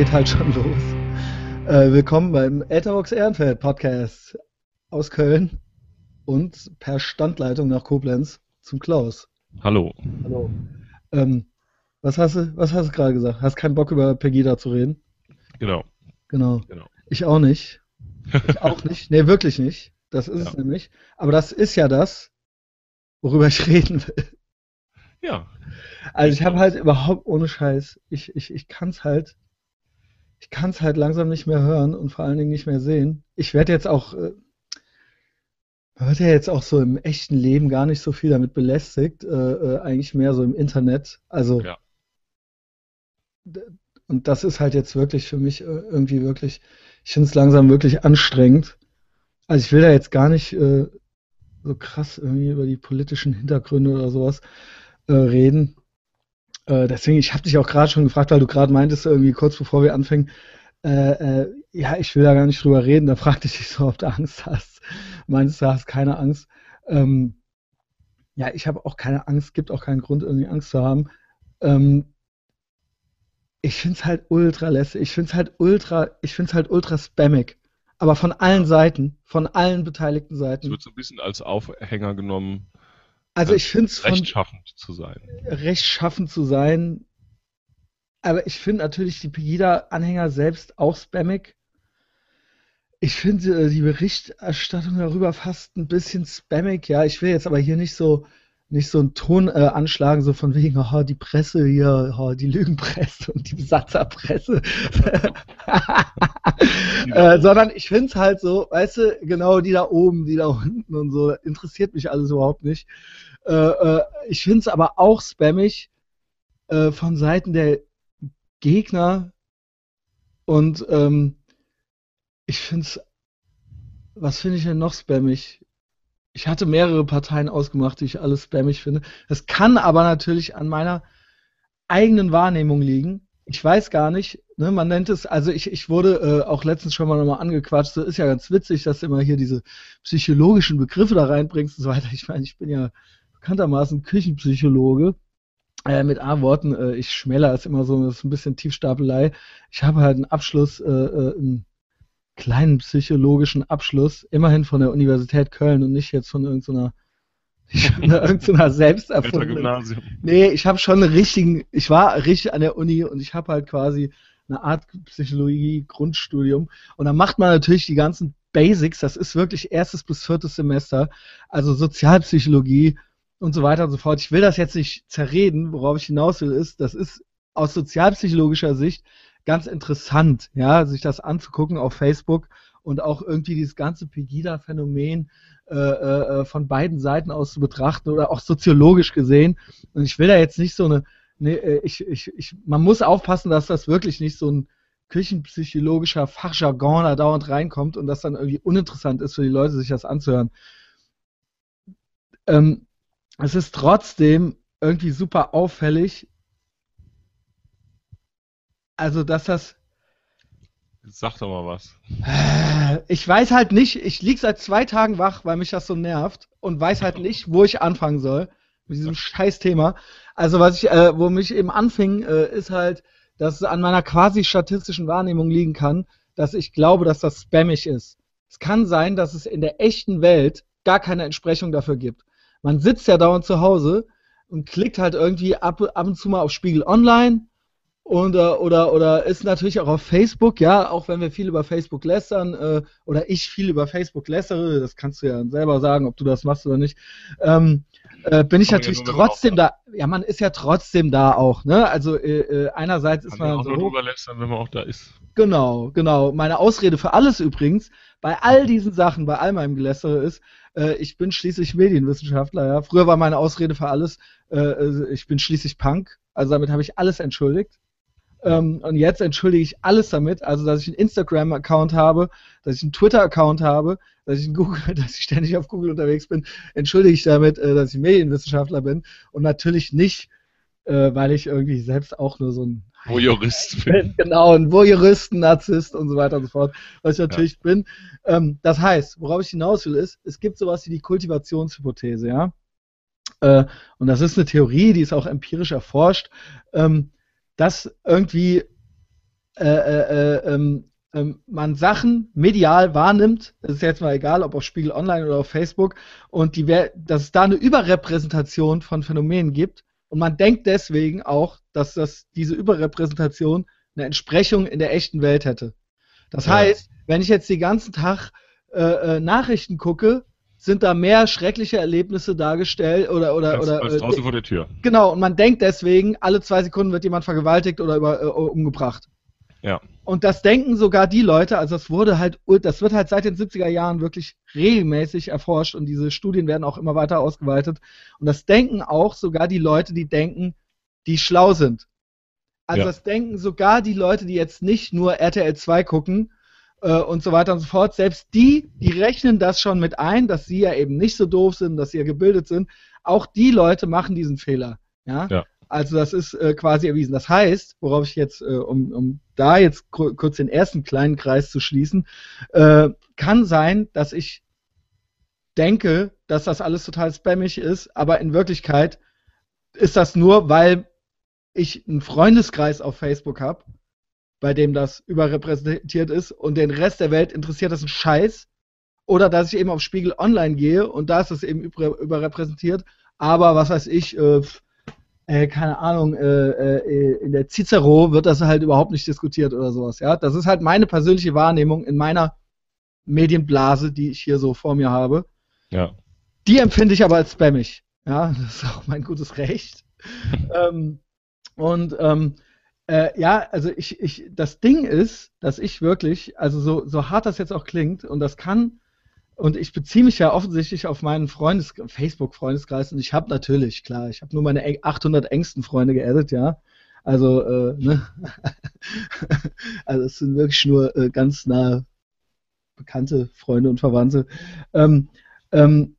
geht halt schon los. Äh, willkommen beim Etherbox Ehrenfeld Podcast aus Köln und per Standleitung nach Koblenz zum Klaus. Hallo. Hallo. Ähm, was hast du, was hast du gerade gesagt? Hast keinen Bock über Pegida zu reden? Genau. Genau. genau. Ich auch nicht. Ich auch nicht. Nee, wirklich nicht. Das ist ja. es nämlich. Aber das ist ja das, worüber ich reden will. Ja. Also ich habe halt überhaupt ohne Scheiß, ich, ich, ich kann es halt, ich kann es halt langsam nicht mehr hören und vor allen Dingen nicht mehr sehen. Ich werde jetzt auch, äh, wird ja jetzt auch so im echten Leben gar nicht so viel damit belästigt, äh, äh, eigentlich mehr so im Internet. Also ja. und das ist halt jetzt wirklich für mich äh, irgendwie wirklich, ich finde es langsam wirklich anstrengend. Also ich will da jetzt gar nicht äh, so krass irgendwie über die politischen Hintergründe oder sowas äh, reden. Äh, deswegen, ich habe dich auch gerade schon gefragt, weil du gerade meintest, irgendwie kurz bevor wir anfingen, äh, äh, ja, ich will da gar nicht drüber reden. Da fragte ich dich so, ob du Angst hast. Meintest du hast keine Angst. Ähm, ja, ich habe auch keine Angst, gibt auch keinen Grund, irgendwie Angst zu haben. Ähm, ich finde es halt ultra lässig. Ich finde es halt ultra, ich finde es halt ultra spammig. Aber von allen Seiten, von allen beteiligten Seiten. Es wird so ein bisschen als Aufhänger genommen, also ich finde es rechtschaffend zu sein. Rechtschaffend zu sein. Aber ich finde natürlich die Pegida-Anhänger selbst auch spammig. Ich finde äh, die Berichterstattung darüber fast ein bisschen spammig. Ja, ich will jetzt aber hier nicht so nicht so einen Ton äh, anschlagen, so von wegen, oh, die Presse hier, oh, die Lügenpresse und die Besatzerpresse. äh, sondern ich finde es halt so, weißt du, genau die da oben, die da unten und so, interessiert mich alles überhaupt nicht. Äh, äh ich finde es aber auch spammig äh, von Seiten der Gegner und ähm, ich finde es, was finde ich denn noch spammig? Ich hatte mehrere Parteien ausgemacht, die ich alles spammig finde. Das kann aber natürlich an meiner eigenen Wahrnehmung liegen. Ich weiß gar nicht, ne, man nennt es, also ich, ich wurde äh, auch letztens schon mal nochmal angequatscht, so ist ja ganz witzig, dass du immer hier diese psychologischen Begriffe da reinbringst und so weiter. Ich meine, ich bin ja bekanntermaßen Küchenpsychologe. Äh, mit A-Worten, äh, ich schmäler ist immer so, das ist ein bisschen Tiefstapelei. Ich habe halt einen Abschluss äh, äh im kleinen psychologischen Abschluss, immerhin von der Universität Köln und nicht jetzt von irgendeiner irgendeiner selbst erfundenen. Nee, ich habe schon einen richtigen, ich war richtig an der Uni und ich habe halt quasi eine Art Psychologie Grundstudium und da macht man natürlich die ganzen Basics, das ist wirklich erstes bis viertes Semester, also Sozialpsychologie und so weiter und so fort. Ich will das jetzt nicht zerreden, worauf ich hinaus will, ist, das ist aus sozialpsychologischer Sicht ganz interessant, ja, sich das anzugucken auf Facebook und auch irgendwie dieses ganze Pegida-Phänomen äh, äh, von beiden Seiten aus zu betrachten oder auch soziologisch gesehen. Und ich will da jetzt nicht so eine, ne, ich, ich, ich, man muss aufpassen, dass das wirklich nicht so ein küchenpsychologischer Fachjargon da dauernd reinkommt und das dann irgendwie uninteressant ist für die Leute, sich das anzuhören. Ähm, es ist trotzdem irgendwie super auffällig, also, dass das. Sag doch mal was. Ich weiß halt nicht, ich lieg seit zwei Tagen wach, weil mich das so nervt und weiß halt nicht, wo ich anfangen soll mit diesem scheiß Thema. Also was ich, äh, wo mich eben anfing, äh, ist halt, dass es an meiner quasi statistischen Wahrnehmung liegen kann, dass ich glaube, dass das spammig ist. Es kann sein, dass es in der echten Welt gar keine Entsprechung dafür gibt. Man sitzt ja dauernd zu Hause und klickt halt irgendwie ab, ab und zu mal auf Spiegel Online und, äh, oder, oder ist natürlich auch auf Facebook, ja, auch wenn wir viel über Facebook lästern, äh, oder ich viel über Facebook lästere, das kannst du ja selber sagen, ob du das machst oder nicht, ähm, äh, bin ich natürlich trotzdem da, ja, man ist ja trotzdem da auch, ne, also äh, äh einerseits ist man, man auch so, nur drüber lästern, wenn man auch da ist. Genau, genau, meine Ausrede für alles übrigens, bei all diesen Sachen, bei all meinem Gelästere ist, äh, ich bin schließlich Medienwissenschaftler, ja, früher war meine Ausrede für alles, äh, ich bin schließlich Punk, also damit habe ich alles entschuldigt, ähm, und jetzt entschuldige ich alles damit, also dass ich einen Instagram-Account habe, dass ich einen Twitter-Account habe, dass ich, Google, dass ich ständig auf Google unterwegs bin, entschuldige ich damit, äh, dass ich Medienwissenschaftler bin und natürlich nicht, äh, weil ich irgendwie selbst auch nur so ein Voyeurist bin. Genau, ein Voyeurist, ein Narzisst und so weiter und so fort, was ich natürlich ja. bin. Ähm, das heißt, worauf ich hinaus will, ist, es gibt sowas wie die Kultivationshypothese, ja. Äh, und das ist eine Theorie, die ist auch empirisch erforscht. Ähm, dass irgendwie äh, äh, äh, ähm, ähm, man Sachen medial wahrnimmt, das ist jetzt mal egal, ob auf Spiegel Online oder auf Facebook, und die, dass es da eine Überrepräsentation von Phänomenen gibt. Und man denkt deswegen auch, dass das, diese Überrepräsentation eine Entsprechung in der echten Welt hätte. Das ja. heißt, wenn ich jetzt den ganzen Tag äh, äh, Nachrichten gucke, sind da mehr schreckliche Erlebnisse dargestellt oder oder als, oder als draußen äh, vor der Tür. Genau und man denkt deswegen, alle zwei Sekunden wird jemand vergewaltigt oder über, äh, umgebracht. Ja. Und das denken sogar die Leute, also das wurde halt, das wird halt seit den 70er Jahren wirklich regelmäßig erforscht und diese Studien werden auch immer weiter ausgeweitet. Und das denken auch sogar die Leute, die denken, die schlau sind. Also ja. das denken sogar die Leute, die jetzt nicht nur RTL 2 gucken äh, und so weiter und so fort. Selbst die, die rechnen das schon mit ein, dass sie ja eben nicht so doof sind, dass sie ja gebildet sind. Auch die Leute machen diesen Fehler. Ja. ja. Also das ist äh, quasi erwiesen. Das heißt, worauf ich jetzt, äh, um, um da jetzt kurz den ersten kleinen Kreis zu schließen, äh, kann sein, dass ich denke, dass das alles total spammig ist, aber in Wirklichkeit ist das nur, weil ich einen Freundeskreis auf Facebook habe, bei dem das überrepräsentiert ist und den Rest der Welt interessiert das ein Scheiß. Oder dass ich eben auf Spiegel Online gehe und da ist es eben überrepräsentiert. Aber was weiß ich, äh, äh, keine Ahnung, äh, äh, in der Cicero wird das halt überhaupt nicht diskutiert oder sowas. Ja, das ist halt meine persönliche Wahrnehmung in meiner Medienblase, die ich hier so vor mir habe. Ja. Die empfinde ich aber als spammig. Ja, das ist auch mein gutes Recht. ähm, und ähm, äh, ja, also ich, ich, das Ding ist, dass ich wirklich, also so, so hart das jetzt auch klingt, und das kann und ich beziehe mich ja offensichtlich auf meinen Freundes Facebook-Freundeskreis und ich habe natürlich, klar, ich habe nur meine 800 engsten Freunde geaddet, ja. Also, äh, ne? also es sind wirklich nur äh, ganz nahe bekannte Freunde und Verwandte. Ähm, ähm,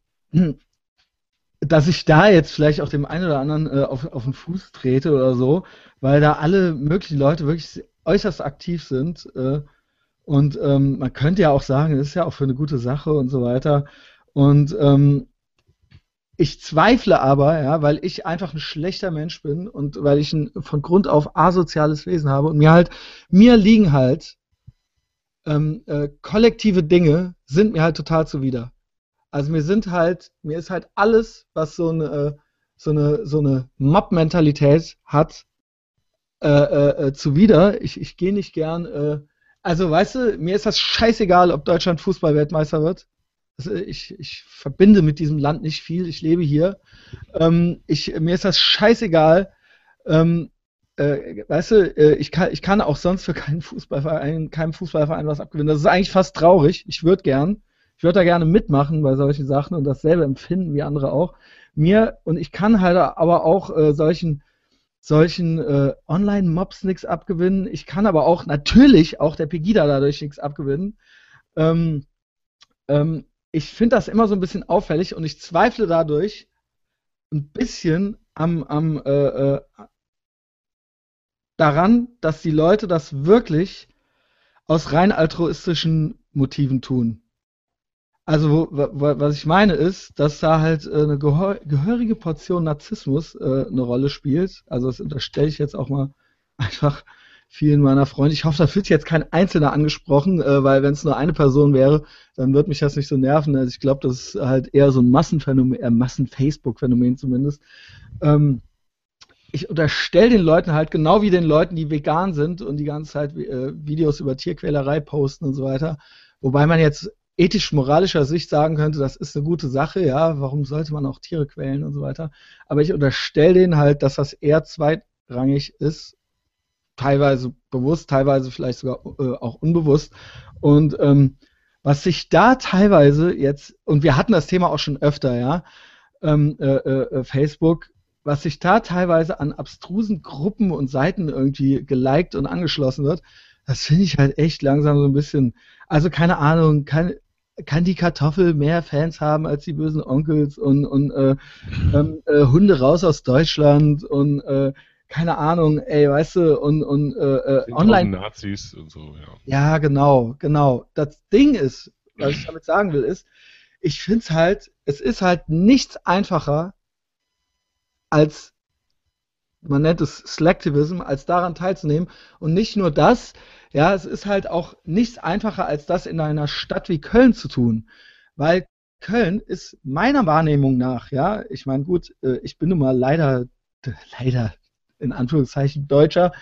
dass ich da jetzt vielleicht auch dem einen oder anderen äh, auf, auf den Fuß trete oder so, weil da alle möglichen Leute wirklich äußerst aktiv sind. Äh, und ähm, man könnte ja auch sagen, es ist ja auch für eine gute Sache und so weiter. Und ähm, ich zweifle aber, ja, weil ich einfach ein schlechter Mensch bin und weil ich ein von Grund auf asoziales Wesen habe und mir halt, mir liegen halt ähm, äh, kollektive Dinge sind mir halt total zuwider. Also mir sind halt, mir ist halt alles, was so eine, äh, so eine, so eine Mob-Mentalität hat, äh, äh, äh, zuwider. Ich, ich gehe nicht gern äh, also, weißt du, mir ist das scheißegal, ob Deutschland Fußballweltmeister wird. Also ich, ich verbinde mit diesem Land nicht viel. Ich lebe hier. Ähm, ich, mir ist das scheißegal. Ähm, äh, weißt du, ich, kann, ich kann auch sonst für keinen Fußballverein, keinem Fußballverein was abgewinnen. Das ist eigentlich fast traurig. Ich würde gern. Ich würde da gerne mitmachen bei solchen Sachen und dasselbe empfinden wie andere auch. Mir, und ich kann halt aber auch äh, solchen solchen äh, Online-Mobs nichts abgewinnen. Ich kann aber auch natürlich auch der Pegida dadurch nichts abgewinnen. Ähm, ähm, ich finde das immer so ein bisschen auffällig und ich zweifle dadurch ein bisschen am, am äh, äh, daran, dass die Leute das wirklich aus rein altruistischen Motiven tun. Also, was ich meine ist, dass da halt äh, eine gehörige Portion Narzissmus äh, eine Rolle spielt. Also, das unterstelle ich jetzt auch mal einfach vielen meiner Freunde. Ich hoffe, da sich jetzt kein Einzelner angesprochen, äh, weil wenn es nur eine Person wäre, dann würde mich das nicht so nerven. Also, ich glaube, das ist halt eher so ein Massenphänomen, äh, Massen-Facebook-Phänomen zumindest. Ähm, ich unterstelle den Leuten halt genau wie den Leuten, die vegan sind und die ganze Zeit äh, Videos über Tierquälerei posten und so weiter. Wobei man jetzt ethisch-moralischer Sicht sagen könnte, das ist eine gute Sache, ja, warum sollte man auch Tiere quälen und so weiter. Aber ich unterstelle denen halt, dass das eher zweitrangig ist, teilweise bewusst, teilweise vielleicht sogar äh, auch unbewusst. Und ähm, was sich da teilweise jetzt, und wir hatten das Thema auch schon öfter, ja, ähm, äh, äh, Facebook, was sich da teilweise an abstrusen Gruppen und Seiten irgendwie geliked und angeschlossen wird, das finde ich halt echt langsam so ein bisschen, also keine Ahnung, keine, kann die Kartoffel mehr Fans haben als die bösen Onkels und, und äh, ähm, äh, Hunde raus aus Deutschland und äh, keine Ahnung, ey, weißt du, und, und äh, äh online. Nazis und so, ja. Ja, genau, genau. Das Ding ist, was ich damit sagen will, ist, ich finde es halt, es ist halt nichts einfacher, als man nennt es Slacktivism, als daran teilzunehmen. Und nicht nur das, ja, es ist halt auch nichts einfacher, als das in einer Stadt wie Köln zu tun. Weil Köln ist meiner Wahrnehmung nach, ja, ich meine, gut, äh, ich bin nun mal leider, leider in Anführungszeichen Deutscher.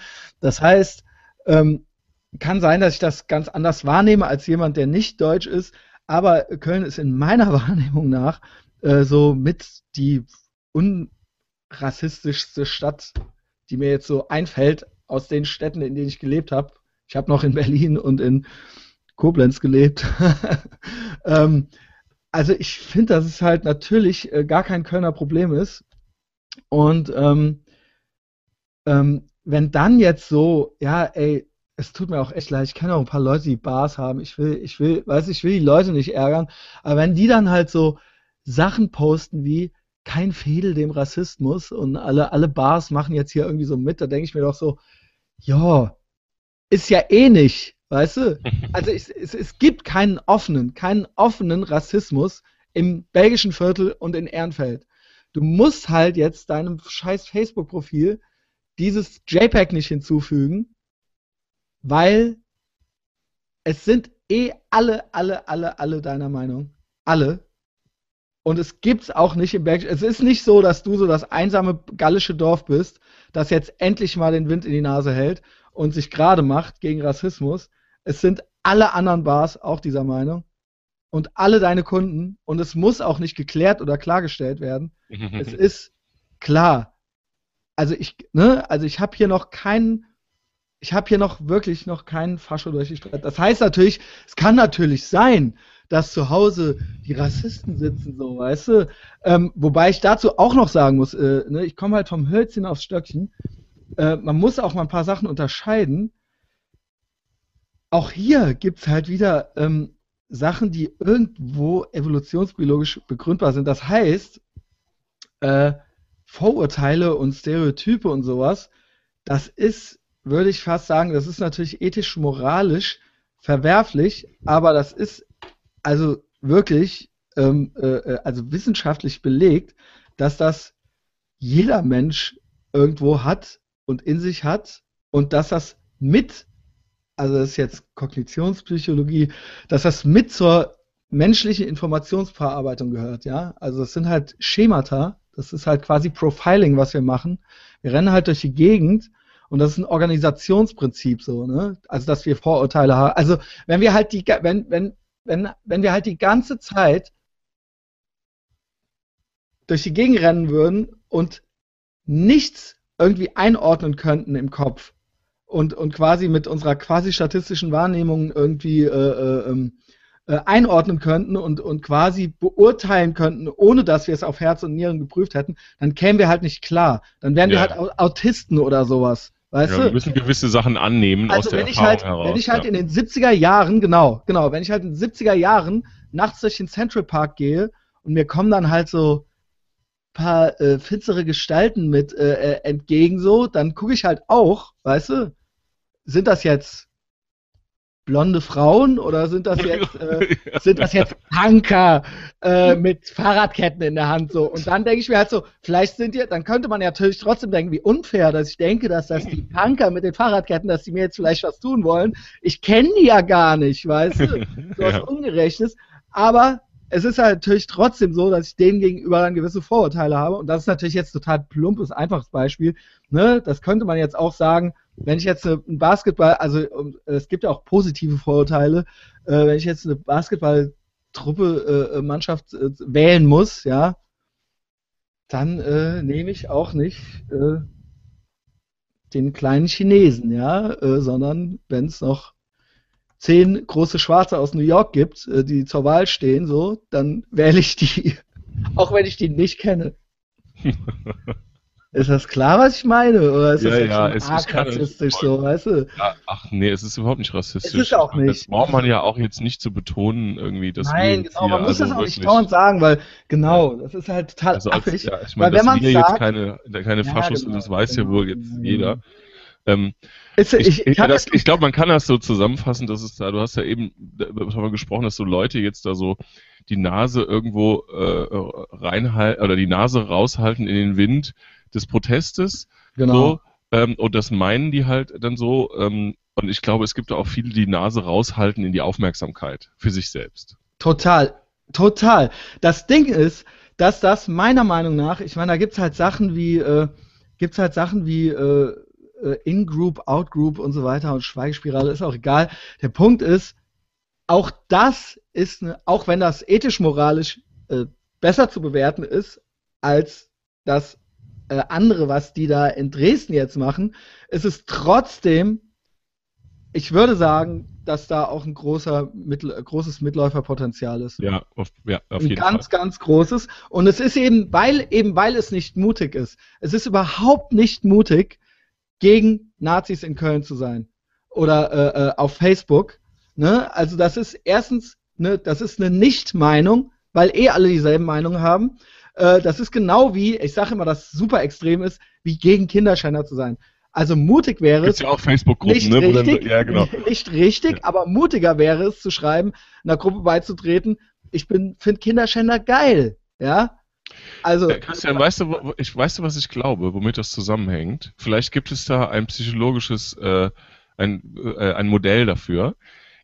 Das heißt, ähm, kann sein, dass ich das ganz anders wahrnehme als jemand, der nicht deutsch ist, aber Köln ist in meiner Wahrnehmung nach äh, so mit die unrassistischste Stadt, die mir jetzt so einfällt aus den Städten, in denen ich gelebt habe. Ich habe noch in Berlin und in Koblenz gelebt. ähm, also ich finde, dass es halt natürlich äh, gar kein Kölner Problem ist. Und ähm, ähm, wenn dann jetzt so, ja, ey, es tut mir auch echt leid, ich kenne auch ein paar Leute, die Bars haben. Ich will, ich will, weiß ich will die Leute nicht ärgern, aber wenn die dann halt so Sachen posten wie kein Fädel dem Rassismus und alle, alle Bars machen jetzt hier irgendwie so mit, da denke ich mir doch so, ja, ist ja eh nicht, weißt du? Also es, es, es gibt keinen offenen, keinen offenen Rassismus im belgischen Viertel und in Ehrenfeld. Du musst halt jetzt deinem scheiß Facebook-Profil dieses JPEG nicht hinzufügen, weil es sind eh alle, alle, alle, alle deiner Meinung. Alle. Und es gibt's auch nicht im Berg. Es ist nicht so, dass du so das einsame gallische Dorf bist, das jetzt endlich mal den Wind in die Nase hält und sich gerade macht gegen Rassismus. Es sind alle anderen Bars auch dieser Meinung und alle deine Kunden und es muss auch nicht geklärt oder klargestellt werden. es ist klar. Also ich, ne, also ich habe hier noch keinen ich habe hier noch wirklich noch keinen Fascho durch die Stadt. Das heißt natürlich, es kann natürlich sein, dass zu Hause die Rassisten sitzen, so, weißt du? Ähm, wobei ich dazu auch noch sagen muss, äh, ne, ich komme halt vom Hölzchen aufs Stöckchen. Äh, man muss auch mal ein paar Sachen unterscheiden. Auch hier gibt es halt wieder ähm, Sachen, die irgendwo evolutionsbiologisch begründbar sind. Das heißt, äh, Vorurteile und Stereotype und sowas, das ist würde ich fast sagen, das ist natürlich ethisch, moralisch verwerflich, aber das ist also wirklich, ähm, äh, äh, also wissenschaftlich belegt, dass das jeder Mensch irgendwo hat und in sich hat und dass das mit, also das ist jetzt Kognitionspsychologie, dass das mit zur menschlichen Informationsverarbeitung gehört, ja. Also das sind halt Schemata, das ist halt quasi Profiling, was wir machen. Wir rennen halt durch die Gegend und das ist ein Organisationsprinzip so, ne? Also dass wir Vorurteile haben. Also wenn wir halt die, wenn, wenn, wenn, wenn wir halt die ganze Zeit durch die Gegend rennen würden und nichts irgendwie einordnen könnten im Kopf und, und quasi mit unserer quasi statistischen Wahrnehmung irgendwie äh, äh, ähm, äh, einordnen könnten und, und quasi beurteilen könnten, ohne dass wir es auf Herz und Nieren geprüft hätten, dann kämen wir halt nicht klar. Dann wären ja. wir halt Autisten oder sowas. Weißt ja, du? Wir müssen gewisse Sachen annehmen also aus der wenn Erfahrung ich halt, heraus. Wenn ich halt ja. in den 70er Jahren, genau, genau, wenn ich halt in den 70er Jahren nachts durch den Central Park gehe und mir kommen dann halt so paar äh, fitzere Gestalten mit äh, äh entgegen so, dann gucke ich halt auch, weißt du, sind das jetzt blonde Frauen oder sind das jetzt, äh, sind das jetzt Punker äh, mit Fahrradketten in der Hand so? Und dann denke ich mir halt so, vielleicht sind die, dann könnte man ja natürlich trotzdem denken, wie unfair, dass ich denke, dass das die Punker mit den Fahrradketten, dass die mir jetzt vielleicht was tun wollen. Ich kenne die ja gar nicht, weißt du? So was Ja. Ungerechtes. Aber es ist halt natürlich trotzdem so, dass ich denen gegenüber dann gewisse Vorurteile habe. Und das ist natürlich jetzt total plumpes, einfaches Beispiel. Ne? Das könnte man jetzt auch sagen, wenn ich jetzt ein Basketball, also es gibt ja auch positive Vorurteile, äh, wenn ich jetzt eine Basketballtruppe, äh, äh, Mannschaft äh, wählen muss, ja, dann äh, nehme ich auch nicht äh, den kleinen Chinesen, ja, sondern wenn es noch zehn große Schwarze aus New York gibt, äh, die zur Wahl stehen, so, dann wähle ich die, auch wenn ich die nicht kenne. Ist das klar, was ich meine? Oder ist Ja, das jetzt ja, es- es rassistisch so, weißt du? Ja, ach nee, es ist überhaupt nicht rassistisch. Es ist auch Das nicht. braucht man ja auch jetzt nicht zu betonen, irgendwie, dass Nein, jetzt genau, man muss also das auch nicht dauernd sagen, weil genau, das ist halt total Also als, affig. ja, ich meine, wenn dass man wir jetzt sagt, keine, keine Ja, Faschos genau, sind, das weiß ja genau, wohl jetzt genau. jeder. Ähm, ist, ich ich, ich, jetzt- ich glaube, man kann das so zusammenfassen, dass es da, du hast ja eben darüber gesprochen, dass so Leute jetzt da so die Nase irgendwo äh, reinhalten oder die Nase raushalten in den Wind, des Protestes. Genau. So, ähm, und das meinen die halt dann so. Ähm, und ich glaube, es gibt auch viele, die die Nase raushalten in die Aufmerksamkeit für sich selbst. Total, total. Das Ding ist, dass das meiner Meinung nach, ich meine, da gibt's halt Sachen wie, äh, gibt's halt Sachen wie äh, äh, In-Group, Out-Group und so weiter und Schweigespirale, ist auch egal. Der Punkt ist, auch das ist, eine, auch wenn das ethisch-moralisch äh, besser zu bewerten ist, als das äh, andere, was die da in Dresden jetzt machen, ist es trotzdem, ich würde sagen, dass da auch ein großer, mittel, großes Mitläuferpotenzial ist. Ja, auf, ja, auf ein jeden ganz, Fall. ganz großes. Und es ist eben, weil, eben weil es nicht mutig ist. Es ist überhaupt nicht mutig, gegen Nazis in Köln zu sein. Oder äh, äh, auf Facebook. Ne? Also das ist erstens, ne, das ist eine Nicht-Meinung, weil eh alle dieselben Meinungen haben. Äh, das ist genau wie, ich sage immer, dass super extrem ist, wie gegen Kinderschänder zu sein. Also mutig wäre Gibt's es, ja auch Facebook-Gruppen, ne? richtig, ja, genau. nicht richtig, aber mutiger wäre es zu schreiben, einer Gruppe beizutreten, ich bin finde Kinderschänder geil, ja? Also Äh, Christian, weißt du, ich, weißt du, was ich glaube, womit das zusammenhängt? Vielleicht gibt es da ein psychologisches, äh, ein, äh, ein Modell dafür.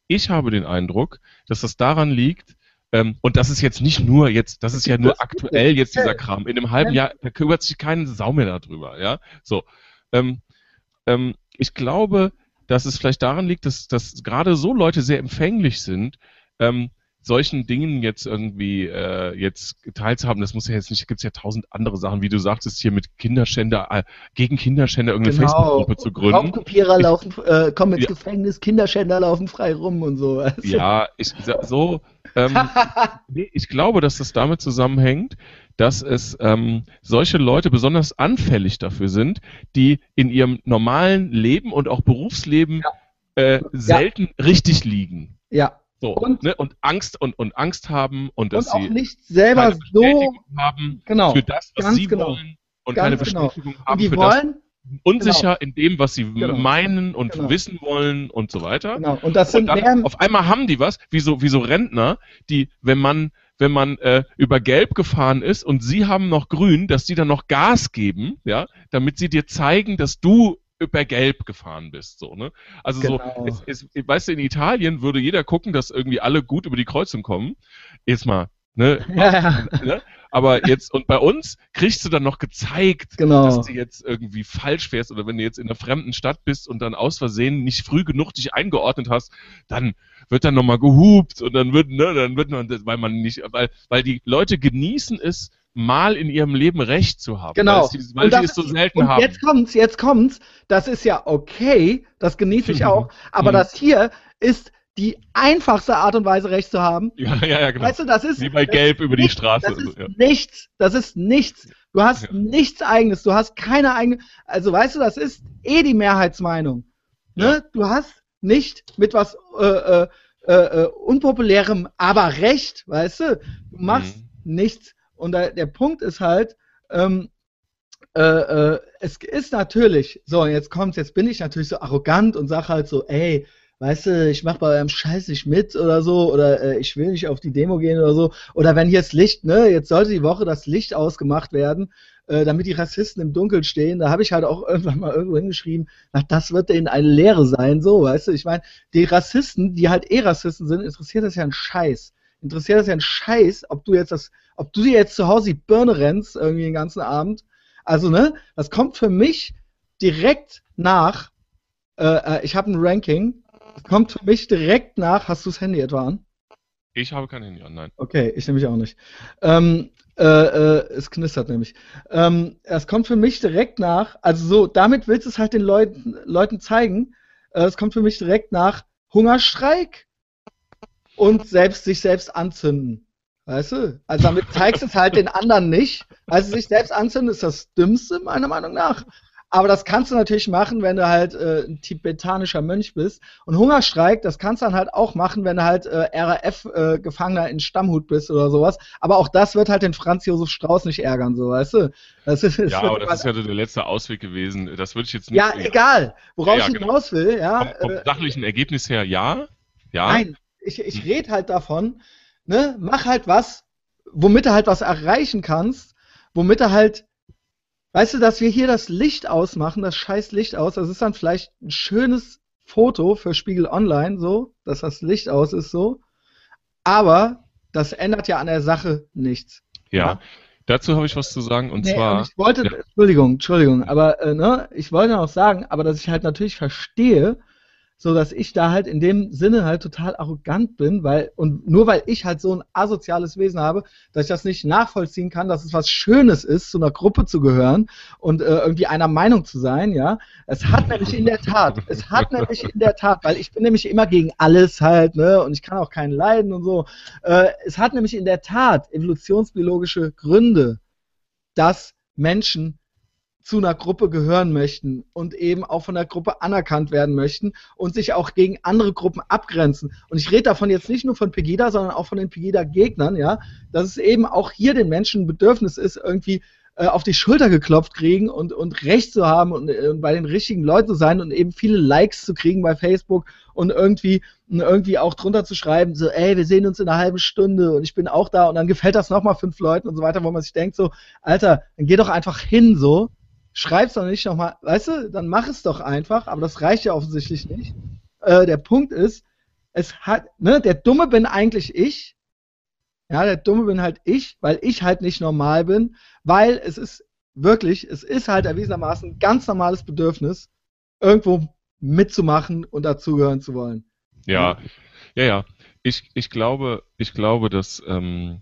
Ich habe den Eindruck, dass das daran liegt, ähm, und das ist jetzt nicht nur jetzt, das ist ja nur aktuell jetzt dieser Kram. In einem halben Jahr, da kümmert sich keine Sau mehr darüber, ja? So. Ähm, ähm, ich glaube, dass es vielleicht daran liegt, dass, dass gerade so Leute sehr empfänglich sind, ähm, solchen Dingen jetzt irgendwie äh, jetzt teilzuhaben, das muss ja jetzt nicht, gibt es ja tausend andere Sachen, wie du sagtest, hier mit Kinderschänder, äh, gegen Kinderschänder irgendeine Genau. Facebook-Gruppe zu gründen. Raubkopierer laufen, äh, kommen ins Ja. Gefängnis, Kinderschänder laufen frei rum und so. Also, Ja, ich so, ähm, ich glaube, dass das damit zusammenhängt, dass es ähm, solche Leute besonders anfällig dafür sind, die in ihrem normalen Leben und auch Berufsleben äh, selten richtig liegen. ja. So, Und- ne? und Angst und, und Angst haben und Und dass auch sie nicht selber keine so. Haben Genau. für das, was ganz sie genau. wollen und keine genau. Bestätigung Und haben für das wollen, unsicher in dem, was sie Genau. meinen und Genau. wissen wollen und so weiter. genau. Und das Und sind dann auf einmal haben die was, wie so, wie so Rentner, die, wenn man, wenn man äh, über Gelb gefahren ist und sie haben noch Grün, dass die dann noch Gas geben, ja, damit sie dir zeigen, dass du über Gelb gefahren bist, so, ne? Also Genau. so, es, es, weißt du, in Italien würde jeder gucken, dass irgendwie alle gut über die Kreuzung kommen. Jetzt mal, ne? ja, ja, ne? Aber jetzt, und bei uns kriegst du dann noch gezeigt, Genau. dass du jetzt irgendwie falsch fährst oder wenn du jetzt in einer fremden Stadt bist und dann aus Versehen nicht früh genug dich eingeordnet hast, dann wird dann nochmal gehupt und dann wird, ne, dann wird man, weil man nicht, weil, weil die Leute genießen es, mal in ihrem Leben Recht zu haben. Genau. Weil, sie, weil Und das es so selten und haben. jetzt kommt's, jetzt kommt's. Das ist ja okay, das genieße ich Mhm. auch. Aber Mhm. das hier ist die einfachste Art und Weise, Recht zu haben. ja, ja, ja, genau. Weißt du, das ist Wie bei Gelb über die nicht- Straße. Das ist ja. nichts. Das ist nichts. Du hast Ja. nichts eigenes. Du hast keine eigene. Also weißt du, das ist eh die Mehrheitsmeinung. Ne? Du hast nicht mit was äh, äh, äh, äh, unpopulärem, aber Recht, weißt du? Du machst Mhm. nichts. Und da, der Punkt ist halt, ähm, äh, äh, es ist natürlich, so, jetzt kommt's, jetzt bin ich natürlich so arrogant und sag halt so, ey, weißt du, ich mach bei eurem Scheiß nicht mit oder so, oder äh, ich will nicht auf die Demo gehen oder so, oder wenn hier das Licht, ne, jetzt sollte die Woche das Licht ausgemacht werden, äh, damit die Rassisten im Dunkeln stehen, da habe ich halt auch irgendwann mal irgendwo hingeschrieben, na, das wird denen eine Lehre sein, so, weißt du, ich meine, die Rassisten, die halt eh Rassisten sind, interessiert das ja ein Scheiß. Interessiert das ja ein Scheiß, ob du jetzt das, ob du dir jetzt zu Hause die Birne rennst, irgendwie den ganzen Abend. Also, ne, das kommt für mich direkt nach, äh, äh, ich habe ein Ranking, das kommt für mich direkt nach, hast du das Handy etwa an? Ich habe kein Handy an, nein. Okay, ich nämlich auch nicht. Ähm, äh, äh, es knistert nämlich. Ähm, es kommt für mich direkt nach, also so, damit willst du es halt den Leuten, Leuten zeigen. Äh, es kommt für mich direkt nach Hungerstreik und selbst sich selbst anzünden. Weißt du? Also damit zeigst du es halt den anderen nicht. Also sich selbst anzünden ist das Dümmste, meiner Meinung nach. Aber das kannst du natürlich machen, wenn du halt äh, ein tibetanischer Mönch bist. Und Hungerstreik, das kannst du dann halt auch machen, wenn du halt äh, RAF-Gefangener in Stammhut bist oder sowas. Aber auch das wird halt den Franz Josef Strauß nicht ärgern, so, weißt du? Das ist, das Ja, aber das ist ja der letzte Ausweg gewesen. Das würde ich jetzt nicht. ja, egal. Worauf Ja, ja, ich genau. hinaus will, ja. Vom, vom äh, sachlichen Ergebnis her ja. Ja. Nein, ich, ich rede halt davon, ne, mach halt was, womit du halt was erreichen kannst, womit du halt Weißt du, dass wir hier das Licht ausmachen, das scheiß Licht aus, das ist dann vielleicht ein schönes Foto für Spiegel Online, so, dass das Licht aus ist, so. Aber das ändert ja an der Sache nichts. Ja. ja? Dazu habe ich was zu sagen und nee, zwar. Und ich wollte, ja. Entschuldigung, Entschuldigung, aber äh, ne, ich wollte noch sagen, aber dass ich halt natürlich verstehe, so dass ich da halt in dem Sinne halt total arrogant bin, weil und nur weil ich halt so ein asoziales Wesen habe, dass ich das nicht nachvollziehen kann, dass es was Schönes ist, zu einer Gruppe zu gehören und äh, irgendwie einer Meinung zu sein, ja. Es hat nämlich in der Tat, es hat nämlich in der Tat, weil ich bin nämlich immer gegen alles halt, ne, und ich kann auch keinen leiden und so. Äh, es hat nämlich in der Tat evolutionsbiologische Gründe, dass Menschen zu einer Gruppe gehören möchten und eben auch von der Gruppe anerkannt werden möchten und sich auch gegen andere Gruppen abgrenzen. Und ich rede davon jetzt nicht nur von Pegida, sondern auch von den Pegida-Gegnern, ja, dass es eben auch hier den Menschen ein Bedürfnis ist, irgendwie äh, auf die Schulter geklopft kriegen und, und Recht zu haben und, äh, bei den richtigen Leuten zu sein und eben viele Likes zu kriegen bei Facebook und irgendwie, irgendwie auch drunter zu schreiben, so, ey, wir sehen uns in einer halben Stunde und ich bin auch da und dann gefällt das nochmal fünf Leuten und so weiter, wo man sich denkt, so, Alter, dann geh doch einfach hin, so, schreib's doch nicht nochmal, weißt du, dann mach es doch einfach, aber das reicht ja offensichtlich nicht. Äh, der Punkt ist, es hat, ne, der Dumme bin eigentlich ich. Ja, der Dumme bin halt ich, weil ich halt nicht normal bin, weil es ist wirklich, es ist halt erwiesenermaßen ein ganz normales Bedürfnis, irgendwo mitzumachen und dazugehören zu wollen. Ja, ja, ja. Ich, ich glaube, ich glaube, dass ähm,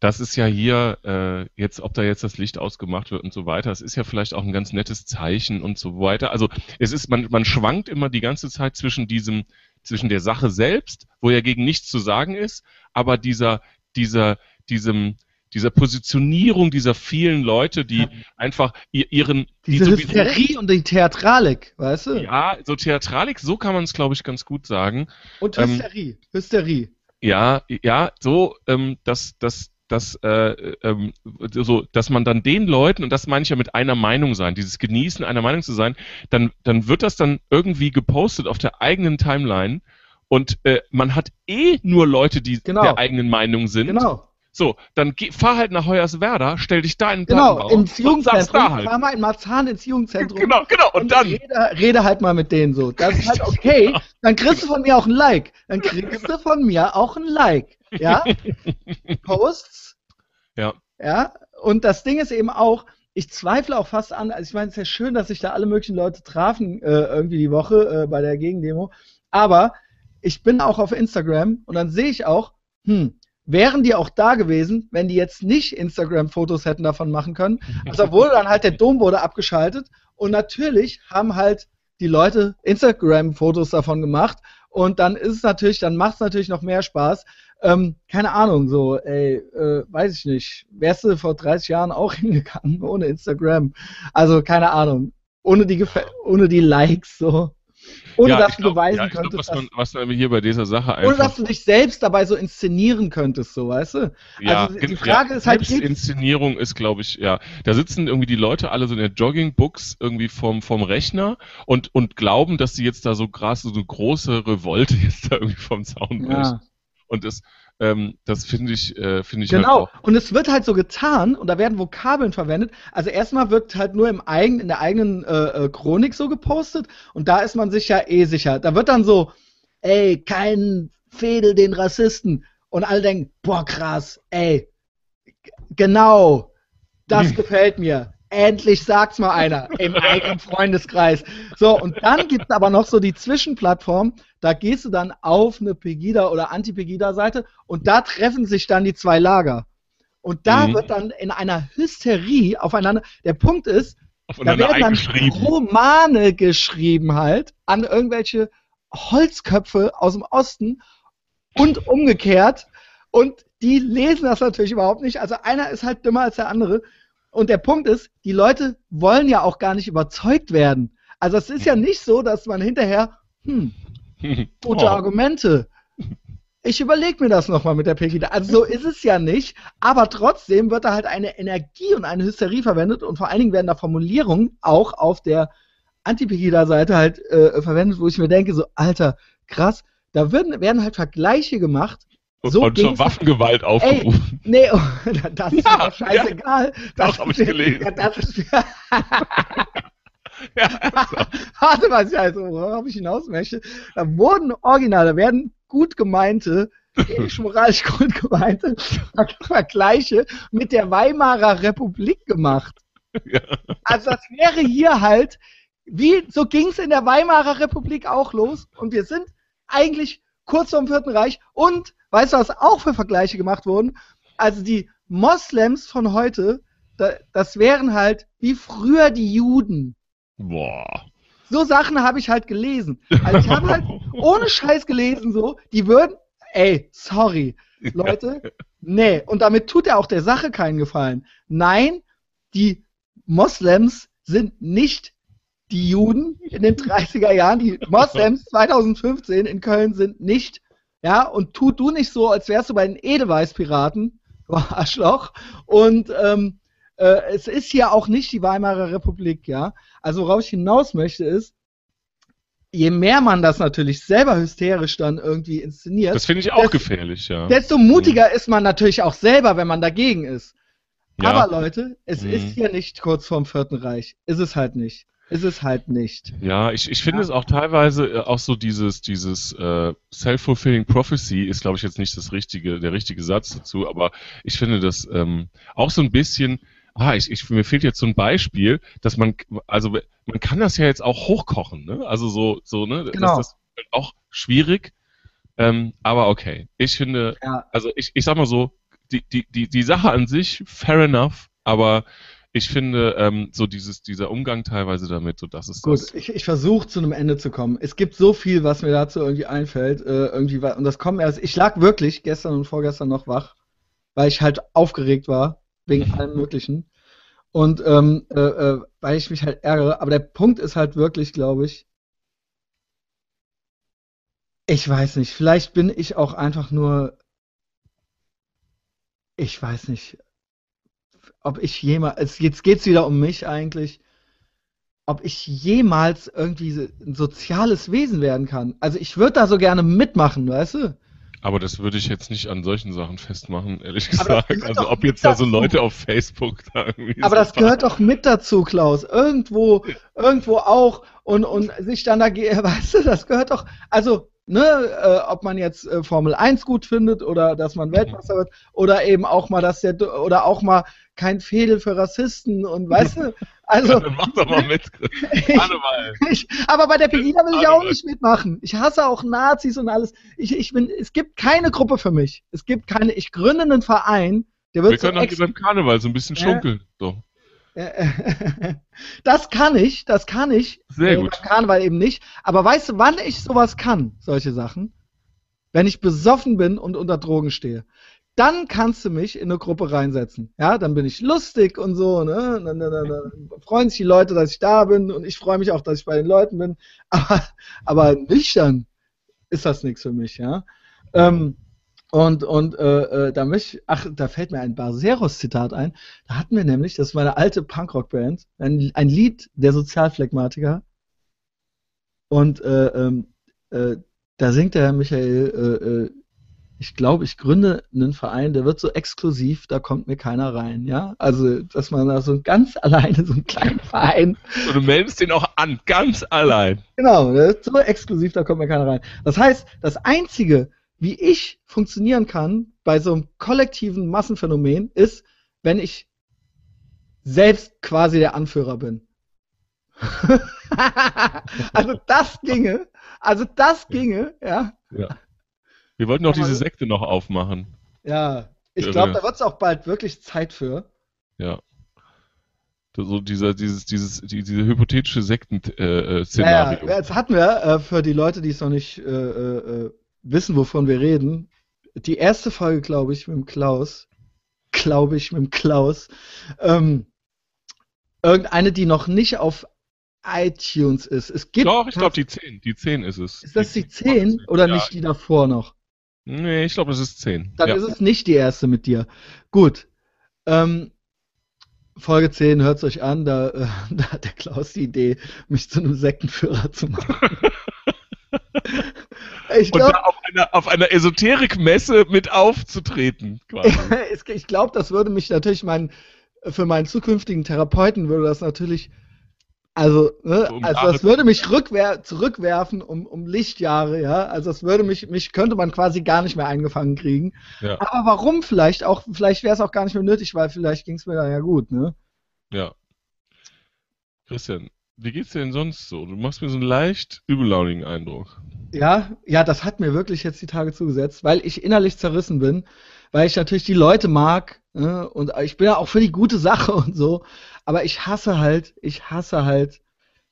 das ist ja hier äh, jetzt, ob da jetzt das Licht ausgemacht wird und so weiter, es ist ja vielleicht auch ein ganz nettes Zeichen und so weiter. Also es ist, man, man schwankt immer die ganze Zeit zwischen diesem, zwischen der Sache selbst, wo ja gegen nichts zu sagen ist, aber dieser, dieser, diesem, dieser Positionierung dieser vielen Leute, die ja. einfach ihren diese die Hysterie und die Theatralik, weißt du? Ja, so Theatralik, so kann man es, glaube ich, ganz gut sagen. Und Hysterie, ähm, Hysterie. Ja, ja, so, ähm, dass, dass dass, äh, ähm, so, dass man dann den Leuten, und das meine ich ja mit einer Meinung sein, dieses Genießen einer Meinung zu sein, dann, dann wird das dann irgendwie gepostet auf der eigenen Timeline und äh, man hat eh nur Leute, die genau. der eigenen Meinung sind. Genau. So, dann geh, fahr halt nach Hoyerswerda, stell dich da in den Genau, ins Jugendzentrum, halt. fahr mal in Marzahn ins Jugendzentrum. Genau, genau, und, und dann. Rede, rede, halt mal mit denen so. Das ist halt okay. Dann kriegst du von mir auch ein Like. Dann kriegst du von mir auch ein Like. Ja? Posts. Ja. Ja, und das Ding ist eben auch, ich zweifle auch fast an, also ich meine, es ist ja schön, dass sich da alle möglichen Leute trafen, äh, irgendwie die Woche äh, bei der Gegendemo, aber ich bin auch auf Instagram und dann sehe ich auch, hm, wären die auch da gewesen, wenn die jetzt nicht Instagram-Fotos hätten davon machen können. Also obwohl dann halt der Dom wurde abgeschaltet und natürlich haben halt die Leute Instagram-Fotos davon gemacht und dann ist es natürlich, dann macht es natürlich noch mehr Spaß. Ähm, keine Ahnung, so, ey, äh, weiß ich nicht. Wärst du vor 30 Jahren auch hingegangen ohne Instagram? Also keine Ahnung. Ohne die, Gef ohne die Likes, so. Ohne ja, dass du glaub, beweisen ja, könntest. Glaub, was, man, was man hier bei dieser Sache einfach. Ohne dass du dich selbst dabei so inszenieren könntest, so, weißt du? Ja, also die Frage ja, ist halt. Inszenierung ist, glaube ich, ja. Da sitzen irgendwie die Leute alle so in der Joggingbuchs irgendwie vom, vom Rechner und, und glauben, dass sie jetzt da so krass, so eine große Revolte jetzt da irgendwie vom Zaun bricht. Ja. Und es, ähm, das finde ich, äh, finde ich halt Genau. Halt und es wird halt so getan und da werden Vokabeln verwendet. Also erstmal wird halt nur im eigen, in der eigenen äh, äh, Chronik so gepostet und da ist man sich ja eh sicher. Da wird dann so, ey, kein Fädel den Rassisten. Und alle denken, boah, krass, ey, genau, das gefällt mir. Endlich sagt's mal einer im eigenen Freundeskreis. So, und dann gibt's aber noch so die Zwischenplattform, da gehst du dann auf eine Pegida- oder Anti-Pegida-Seite und da treffen sich dann die zwei Lager. Und da mhm. wird dann in einer Hysterie aufeinander. Der Punkt ist, da werden dann Romane geschrieben halt an irgendwelche Holzköpfe aus dem Osten und umgekehrt. Und die lesen das natürlich überhaupt nicht. Also einer ist halt dümmer als der andere. Und der Punkt ist, die Leute wollen ja auch gar nicht überzeugt werden. Also es ist ja nicht so, dass man hinterher, hm, Gute oh. Argumente. Ich überlege mir das nochmal mit der Pegida. Also so ist es ja nicht, aber trotzdem wird da halt eine Energie und eine Hysterie verwendet und vor allen Dingen werden da Formulierungen auch auf der Anti-Pegida-Seite halt äh, verwendet, wo ich mir denke, so, Alter, krass, da werden, werden halt Vergleiche gemacht So und ging's- Waffengewalt aufgerufen. Nee, das ist Ja, scheißegal. Doch, das hab ist ich gelesen. Ja, das ist Ja, warte mal, also, worauf ich hinaus möchte. Da wurden original, da werden gut gemeinte, ethisch moralisch gut gemeinte Ver- Vergleiche mit der Weimarer Republik gemacht. Ja. Also das wäre hier halt, wie, so ging's in der Weimarer Republik auch los und wir sind eigentlich kurz vorm Vierten Reich und weißt du, was auch für Vergleiche gemacht wurden? Also die Moslems von heute, da, das wären halt wie früher die Juden. Boah. So Sachen habe ich halt gelesen. Also ich habe halt ohne Scheiß gelesen so, die würden, ey, sorry, Leute, nee, und damit tut er auch der Sache keinen Gefallen. Nein, die Moslems sind nicht die Juden in den 30er Jahren. Die Moslems 2015 in Köln sind nicht, ja, und tu du nicht so, als wärst du bei den Edelweiß-Piraten, du Arschloch. Und ähm, äh, es ist hier auch nicht die Weimarer Republik, ja. Also worauf ich hinaus möchte ist, je mehr man das natürlich selber hysterisch dann irgendwie inszeniert, Das finde ich auch Das- gefährlich, ja. desto mutiger ist man natürlich auch selber, wenn man dagegen ist. ja. Aber Leute, es Mhm. ist hier nicht kurz vorm Vierten Reich. Ist es halt nicht. Ist es halt nicht. Ja, ich, ich finde Ja. es auch teilweise äh, auch so dieses, dieses äh, Self-Fulfilling Prophecy ist, glaube ich, jetzt nicht das richtige, der richtige Satz dazu, aber ich finde das ähm, auch so ein bisschen, ah, ich, ich, mir fehlt jetzt so ein Beispiel, dass man, also man kann das ja jetzt auch hochkochen, ne? Also so, so, ne? Genau. Das ist auch schwierig. Ähm, aber okay. Ich finde, Ja. also ich, ich sag mal so, die, die, die, die Sache an sich, fair enough, aber ich finde, ähm, so dieses, dieser Umgang teilweise damit, so das ist das. Gut, ich, ich versuche zu einem Ende zu kommen. Es gibt so viel, was mir dazu irgendwie einfällt. Äh, irgendwie und das kommt erst. Ich lag wirklich gestern und vorgestern noch wach, weil ich halt aufgeregt war wegen allem Möglichen und ähm, äh, äh, weil ich mich halt ärgere. Aber der Punkt ist halt wirklich, glaube ich. Ich weiß nicht. Vielleicht bin ich auch einfach nur. Ich weiß nicht, ob ich jemals. Jetzt geht's wieder um mich eigentlich ob ich jemals irgendwie ein soziales Wesen werden kann. Also ich würde da so gerne mitmachen, weißt du? Aber das würde ich jetzt nicht an solchen Sachen festmachen, ehrlich gesagt. Also ob jetzt da so. Leute auf Facebook da irgendwie Aber so das gehört doch mit dazu, Klaus. Irgendwo, irgendwo auch und, und sich dann dagegen, weißt du, das gehört doch, also, ne, äh, ob man jetzt äh, Formel 1 gut findet oder dass man Weltmeister wird oder eben auch mal, dass der, oder auch mal kein Fehler für Rassisten und weißt du, also, Dann mach doch mal mit. ich, Karneval. Ich, aber bei der Pegida will ich auch nicht mitmachen. Ich hasse auch Nazis und alles. Ich, ich bin, es gibt keine Gruppe für mich. Es gibt keine, ich gründe einen Verein, der Wir wird so können hier beim Karneval so ein bisschen Ja. schunkeln. So. Das kann ich, das kann ich. Sehr Äh, gut. Karneval eben nicht. Aber weißt du, wann ich sowas kann, solche Sachen? Wenn ich besoffen bin und unter Drogen stehe. Dann kannst du mich in eine Gruppe reinsetzen. Ja, dann bin ich lustig und so, ne? Dann, dann, dann, dann freuen sich die Leute, dass ich da bin und ich freue mich auch, dass ich bei den Leuten bin. Aber, aber nüchtern ist das nichts für mich, ja. Ähm, und und äh, äh, da möchte ich, ach, da fällt mir ein Barceros-Zitat ein. Da hatten wir nämlich, das war eine alte Punkrock-Band, ein, ein Lied der Sozialphlegmatiker. Und äh, ähm, äh, da singt der Herr Michael, äh, äh, ich glaube, ich gründe einen Verein, der wird so exklusiv, da kommt mir keiner rein, ja. Also, dass man da so ganz alleine so einen kleinen Verein Und du meldest den auch an, ganz allein. Genau, ist so exklusiv, da kommt mir keiner rein. Das heißt, das Einzige, wie ich funktionieren kann bei so einem kollektiven Massenphänomen, ist, wenn ich selbst quasi der Anführer bin. also das ginge, also das ginge, ja. Wir wollten doch diese Sekte noch aufmachen. Ja, ich Ja, glaube, ja. da wird es auch bald wirklich Zeit für. Ja. So dieser, dieses, dieses, die, diese hypothetische Sekten-Szenario. jetzt hatten wir äh, für die Leute, die es noch nicht äh, äh, wissen, wovon wir reden, die erste Folge, glaube ich, mit dem Klaus, glaube ich, mit dem Klaus, ähm, irgendeine, die noch nicht auf iTunes ist. Es gibt. Doch, ich glaube die 10. Die 10 ist es. Ist das die 10 oder ja. nicht die davor noch? Nee, ich glaube, das ist 10. Dann ja. ist es nicht die erste mit dir. Gut. Ähm, Folge 10, hört es euch an, da, äh, da hat der Klaus die Idee, mich zu einem Sektenführer zu machen. ich Und glaube, da auf ein einer, auf einer Esoterikmesse mit aufzutreten. Quasi. ich glaube, das würde mich natürlich mein, für meinen zukünftigen Therapeuten würde das natürlich also, ne, um also das würde mich rückwer zurückwerfen um, um Lichtjahre, ja. Also das würde mich, mich könnte man quasi gar nicht mehr eingefangen kriegen. Ja. Aber warum vielleicht auch, vielleicht wäre es auch gar nicht mehr nötig, weil vielleicht ging es mir da ja gut, ne? Ja. Christian, wie geht's dir denn sonst so? Du machst mir so einen leicht übellaunigen Eindruck. Ja, ja, das hat mir wirklich jetzt die Tage zugesetzt, weil ich innerlich zerrissen bin, weil ich natürlich die Leute mag ne? und ich bin ja auch für die gute Sache und so, aber ich hasse halt, ich hasse halt,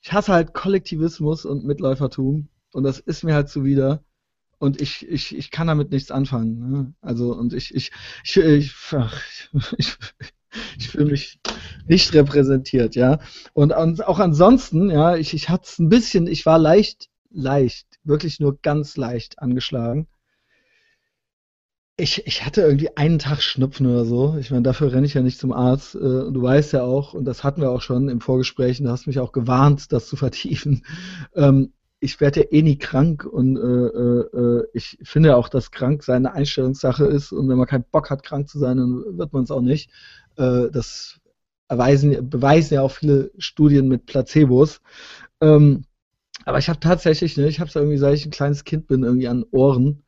ich hasse halt Kollektivismus und Mitläufertum und das ist mir halt zuwider. Und ich, ich, ich kann damit nichts anfangen. Ne? Also, und ich, ich, ich, ich, ach, ich, ich fühle mich nicht repräsentiert, ja. Und, und auch ansonsten, ja, ich, ich hatte es ein bisschen, ich war leicht, leicht, wirklich nur ganz leicht angeschlagen. Ich, ich hatte irgendwie einen Tag Schnupfen oder so. Ich meine, dafür renne ich ja nicht zum Arzt. Äh, und du weißt ja auch, und das hatten wir auch schon im Vorgespräch, und du hast mich auch gewarnt, das zu vertiefen. Ähm, ich werde ja eh nie krank und äh, äh, ich finde auch, dass krank seine Einstellungssache ist und wenn man keinen Bock hat, krank zu sein, dann wird man es auch nicht. Das erweisen, beweisen ja auch viele Studien mit Placebos. Ähm, aber ich habe tatsächlich, ne, ich habe es irgendwie, seit ich ein kleines Kind bin, irgendwie an Ohren.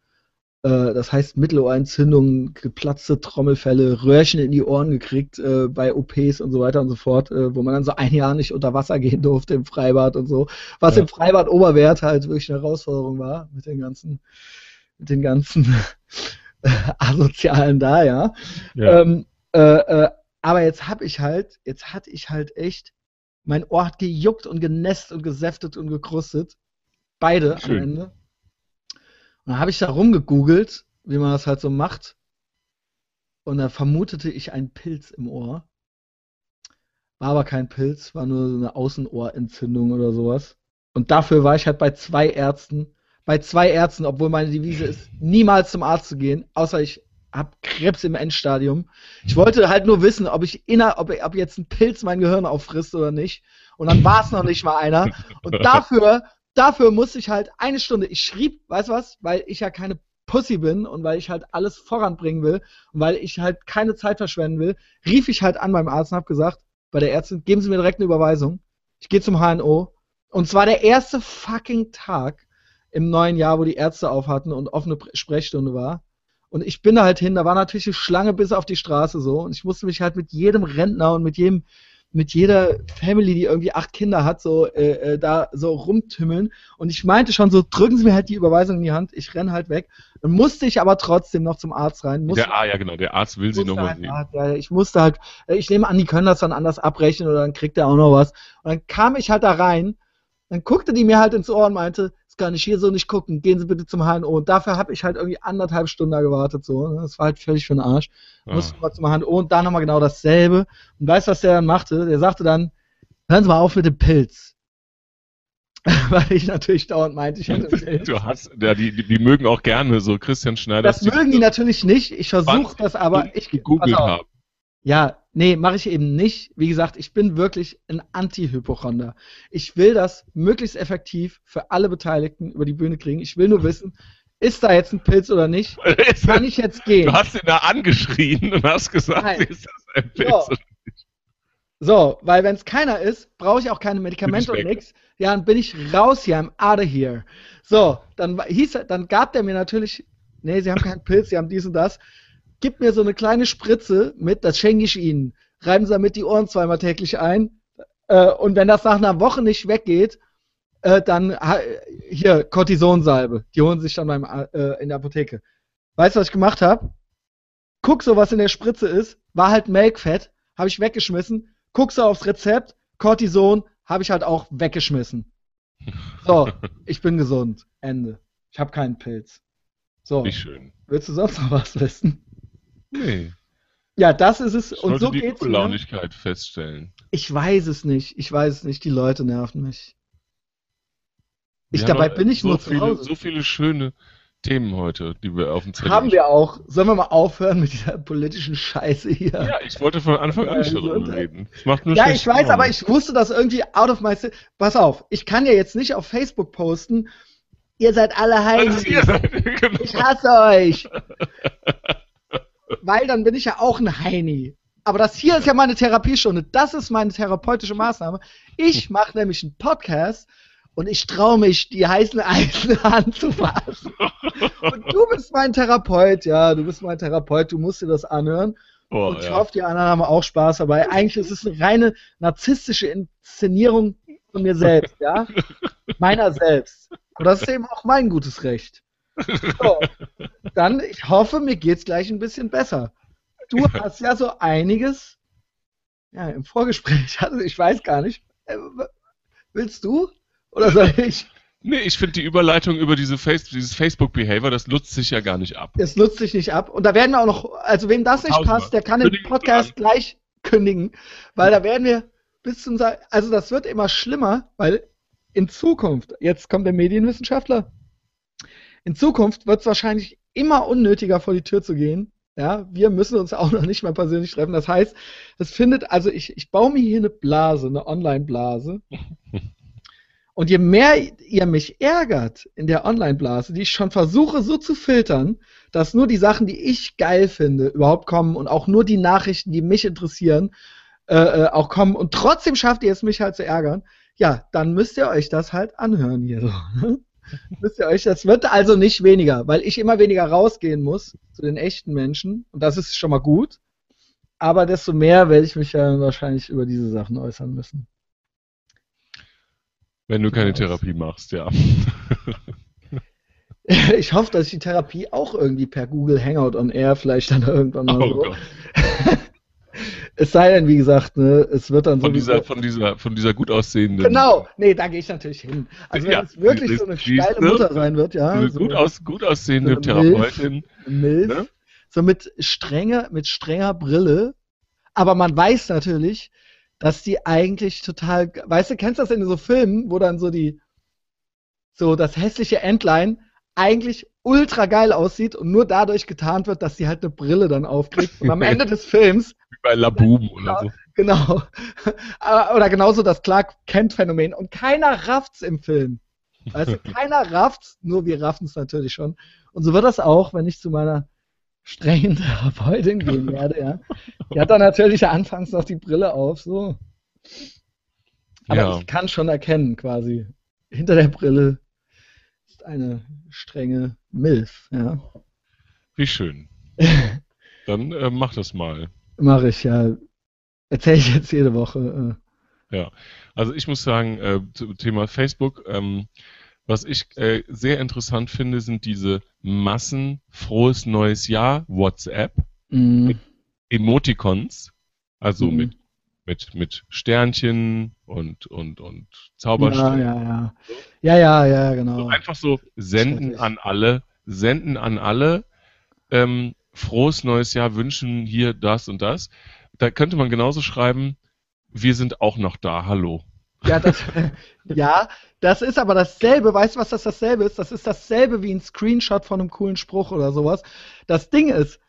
Äh, das heißt Mittelohrentzündungen, geplatzte Trommelfälle, Röhrchen in die Ohren gekriegt äh, bei OPs und so weiter und so fort, äh, wo man dann so ein Jahr nicht unter Wasser gehen durfte im Freibad und so. Was ja. im Freibad Oberwert halt wirklich eine Herausforderung war mit den ganzen, mit den ganzen Asozialen da, ja. ja. Ähm, äh, äh, aber jetzt habe ich halt, jetzt hatte ich halt echt, mein Ohr hat gejuckt und genässt und gesäftet und gekrustet. Beide Schön. am Ende. Und dann habe ich da rumgegoogelt, wie man das halt so macht. Und da vermutete ich einen Pilz im Ohr. War aber kein Pilz, war nur so eine Außenohrentzündung oder sowas. Und dafür war ich halt bei zwei Ärzten, bei zwei Ärzten, obwohl meine Devise ist, niemals zum Arzt zu gehen, außer ich habe Krebs im Endstadium. Ich wollte halt nur wissen, ob ich inner, ob, ob jetzt ein Pilz mein Gehirn auffrisst oder nicht. Und dann war es noch nicht mal einer. Und dafür dafür musste ich halt eine Stunde, ich schrieb, weißt du was, weil ich ja keine Pussy bin und weil ich halt alles voranbringen will und weil ich halt keine Zeit verschwenden will, rief ich halt an beim Arzt und hab gesagt, bei der Ärztin, geben Sie mir direkt eine Überweisung. Ich gehe zum HNO. Und zwar der erste fucking Tag im neuen Jahr, wo die Ärzte auf hatten und offene Sprechstunde war. Und ich bin da halt hin, da war natürlich eine Schlange bis auf die Straße so. Und ich musste mich halt mit jedem Rentner und mit jedem mit jeder Family, die irgendwie acht Kinder hat, so äh, äh, da so rumtümmeln. Und ich meinte schon so, drücken Sie mir halt die Überweisung in die Hand, ich renn halt weg. Dann musste ich aber trotzdem noch zum Arzt rein. Musste, der, ah, ja, genau, der Arzt will Sie nochmal halt, sehen. Ja, ich musste halt, äh, ich nehme an, die können das dann anders abrechnen oder dann kriegt er auch noch was. Und dann kam ich halt da rein, dann guckte die mir halt ins Ohr und meinte, das kann ich hier so nicht gucken, gehen Sie bitte zum HNO. Und dafür habe ich halt irgendwie anderthalb Stunden da gewartet, so. Ne? Das war halt völlig für den Arsch. Ah. Musste mal zum HNO und da nochmal genau dasselbe. Und weißt du, was der dann machte? Der sagte dann, hören Sie mal auf mit dem Pilz. Weil ich natürlich dauernd meinte, ich hätte Pilz. Du hast, ja, die, die, die, mögen auch gerne so Christian Schneider. Das mögen die natürlich nicht. Ich versuche das aber. Ich gegoogelt habe. Ja, nee, mache ich eben nicht. Wie gesagt, ich bin wirklich ein Anti-Hypochonder. Ich will das möglichst effektiv für alle Beteiligten über die Bühne kriegen. Ich will nur wissen, ist da jetzt ein Pilz oder nicht? Kann ich jetzt gehen? Du hast ihn da angeschrien und hast gesagt, Nein. ist das ein Pilz so. oder nicht? So, weil wenn es keiner ist, brauche ich auch keine Medikamente und nichts. Ja, dann bin ich raus hier, I'm out of here. So, dann hieß dann gab der mir natürlich, nee, sie haben keinen Pilz, sie haben dies und das gib mir so eine kleine Spritze mit, das schenke ich Ihnen. Reiben Sie damit die Ohren zweimal täglich ein. Äh, und wenn das nach einer Woche nicht weggeht, äh, dann hier Cortisonsalbe. Die holen sich dann beim, äh, in der Apotheke. Weißt du, was ich gemacht habe? Guck so, was in der Spritze ist. War halt Melkfett. Habe ich weggeschmissen. Guck so aufs Rezept. Cortison habe ich halt auch weggeschmissen. So, ich bin gesund. Ende. Ich habe keinen Pilz. So. Wie schön. Willst du sonst noch was wissen? Nee. Ja, das ist es. Ich und so die geht's Launigkeit mir. feststellen. Ich weiß es nicht. Ich weiß es nicht. Die Leute nerven mich. Ich wir dabei bin ich so nur viele, zu Hause. So viele schöne Themen heute, die wir auf dem Zettel haben. wir auch. Sollen wir mal aufhören mit dieser politischen Scheiße hier? Ja, ich wollte von Anfang an nicht darüber reden. Das macht nur ja, ich weiß, aber ich wusste das irgendwie out of my... Pass auf, ich kann ja jetzt nicht auf Facebook posten, Ihr seid alle Heinis. genau. Ich hasse euch. Weil dann bin ich ja auch ein Heini. Aber das hier ist ja meine Therapiestunde. Das ist meine therapeutische Maßnahme. Ich mache nämlich einen Podcast und ich traue mich, die heißen Eisen anzufassen. Und du bist mein Therapeut, ja, du bist mein Therapeut, du musst dir das anhören. Oh, und ich ja. hoffe, die anderen haben auch Spaß dabei. Eigentlich ist es eine reine narzisstische Inszenierung von mir selbst, ja? Meiner selbst. Und das ist eben auch mein gutes Recht. So, dann, ich hoffe, mir geht's gleich ein bisschen besser. Du hast ja so einiges ja, im Vorgespräch, also ich weiß gar nicht. Äh, Willst du? Oder soll ich? Nee, ich finde die Überleitung über diese Face dieses Facebook-Behavior, das nutzt sich ja gar nicht ab. Es nutzt sich nicht ab. Und da werden wir auch noch, also wem das nicht Tausendmal. passt, der kann den Podcast gleich kündigen, weil da werden wir bis zum, also das wird immer schlimmer, weil in Zukunft, jetzt kommt der Medienwissenschaftler, in Zukunft wird es wahrscheinlich immer unnötiger vor die Tür zu gehen. Ja, wir müssen uns auch noch nicht mal persönlich treffen. Das heißt, es findet, also ich, ich baue mir hier eine Blase, eine Online-Blase. Und je mehr ihr mich ärgert in der Online-Blase, die ich schon versuche so zu filtern, dass nur die Sachen, die ich geil finde, überhaupt kommen und auch nur die Nachrichten, die mich interessieren, äh, äh, auch kommen und trotzdem schafft ihr es, mich halt zu ärgern, ja, dann müsst ihr euch das halt anhören hier so. ne? müsst ihr euch, das wird also nicht weniger, weil ich immer weniger rausgehen muss zu den echten Menschen und das ist schon mal gut. Aber desto mehr werde ich mich ja wahrscheinlich über diese Sachen äußern müssen. Wenn du keine. Therapie machst, ja. Ich hoffe, dass ich die Therapie auch irgendwie per Google Hangout on Air vielleicht dann irgendwann mal Oh so. Gott. Es sei denn, wie gesagt, ne, es wird dann Von sowieso. dieser, von dieser, von dieser gut aussehenden. Genau, nee, da gehe ich natürlich hin. Also wenn Ja, es wirklich siehst- so eine siehst steile du? Mutter sein wird, ja. Diese so gut, aus, gut aussehende so eine. Therapeutin. Milf, ne? so mit strenger, mit strenger Brille. Aber man weiß natürlich, dass die eigentlich total, weißt du, kennst du das in so Filmen, wo dann so die, so das hässliche Entlein eigentlich ultra geil aussieht und nur dadurch getarnt wird, dass sie halt eine Brille dann aufkriegt. Und am Ende des Films bei Laboom oder so. Genau. Oder genauso das Clark Kent-Phänomen. Und keiner rafft's im Film. Weißt du, keiner rafft's, nur wir raffen's natürlich schon. Und so wird das auch, wenn ich zu meiner strengen Therapeutin gehen werde, ja. Die hat dann natürlich anfangs noch die Brille auf, so. Aber Ja. ich kann schon erkennen, quasi, hinter der Brille ist eine strenge Milf, ja. Wie schön. Dann äh, mach das mal. Mache ich ja. Erzähle ich jetzt jede Woche. äh. Also ich muss sagen, äh, zum Thema Facebook, ähm, was ich äh, sehr interessant finde, sind diese Massen frohes neues Jahr WhatsApp mm, Emoticons, also Mhm. mit mit mit Sternchen und und und ja, Zauberstellen. ja, ja. Ja, ja, ja, genau. So einfach so senden an alle, senden an alle, ähm, frohes neues Jahr, wünschen hier das und das. Da könnte man genauso schreiben, wir sind auch noch da, hallo. Ja, das, ja, das ist aber dasselbe. Weißt du, was das dasselbe ist? Das ist dasselbe wie ein Screenshot von einem coolen Spruch oder sowas. Das Ding ist,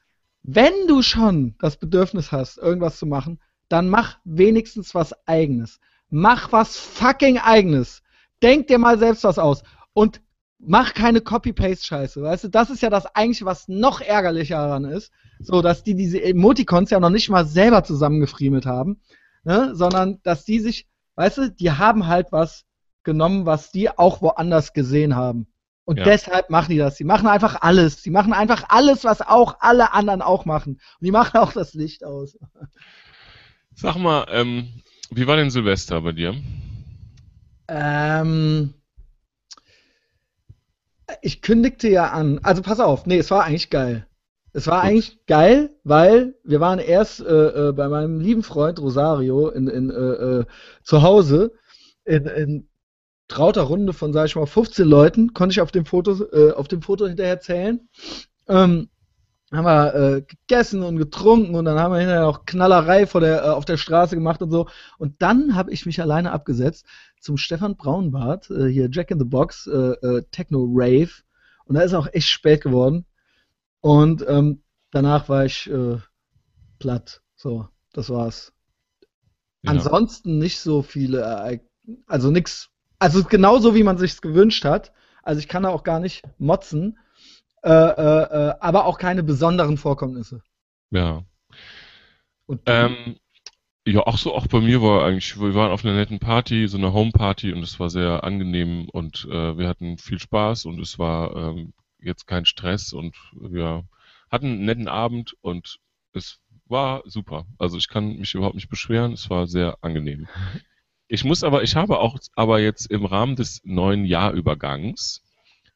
wenn du schon das Bedürfnis hast, irgendwas zu machen, dann mach wenigstens was Eigenes. Mach was fucking Eigenes. Denk dir mal selbst was aus. Und mach keine Copy-Paste-Scheiße. Weißt du, das ist ja das eigentliche, was noch ärgerlicher daran ist. So, dass die diese Emoticons ja noch nicht mal selber zusammengefriemelt haben, ne? sondern dass die sich Weißt du, die haben halt was genommen, was die auch woanders gesehen haben. Und Ja. deshalb machen die das. Die machen einfach alles. Die machen einfach alles, was auch alle anderen auch machen. Und die machen auch das Licht aus. Sag mal, ähm, wie war denn Silvester bei dir? Ähm, ich kündigte ja an. Also pass auf, nee, es war eigentlich geil. Es war eigentlich geil, weil wir waren erst äh, äh, bei meinem lieben Freund Rosario in, in, äh, äh, zu Hause in, in trauter Runde von, sag ich mal, 15 Leuten, konnte ich auf dem Foto, äh, auf dem Foto hinterher zählen. Ähm, haben wir äh, gegessen und getrunken und dann haben wir hinterher noch Knallerei vor der, äh, auf der Straße gemacht und so. Und dann habe ich mich alleine abgesetzt zum Stefan Braunbart, äh, hier Jack in the Box, äh, äh, Techno Rave. Und da ist auch echt spät geworden. Und ähm, danach war ich äh, platt. So, das war's. Ja. Ansonsten nicht so viele Ereig- also nix, also genauso wie man sich's gewünscht hat, Also ich kann da auch gar nicht motzen. Äh, äh, äh, aber auch keine besonderen Vorkommnisse. Ja. Ähm, ja, auch so, auch bei mir war eigentlich, wir waren auf einer netten Party, so einer Homeparty und es war sehr angenehm und äh, wir hatten viel Spaß und es war ähm, jetzt kein Stress und wir hatten einen netten Abend und es war super. Also ich kann mich überhaupt nicht beschweren, es war sehr angenehm. Ich muss aber, ich habe auch aber jetzt im Rahmen des neuen Jahrübergangs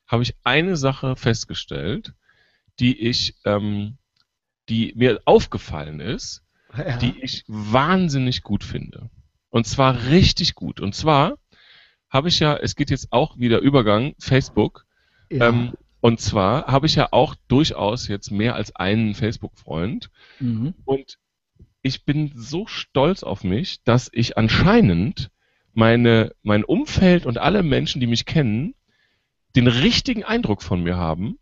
habe ich eine Sache festgestellt, die ich, ähm, die mir aufgefallen ist, ja. die ich wahnsinnig gut finde. Und zwar richtig gut. Und zwar habe ich ja, es geht jetzt auch wieder Übergang, Facebook. Ja. Ähm, und zwar habe ich ja auch durchaus jetzt mehr als einen Facebook-Freund. Mhm. Und ich bin so stolz auf mich, dass ich anscheinend meine, mein Umfeld und alle Menschen, die mich kennen, den richtigen Eindruck von mir haben,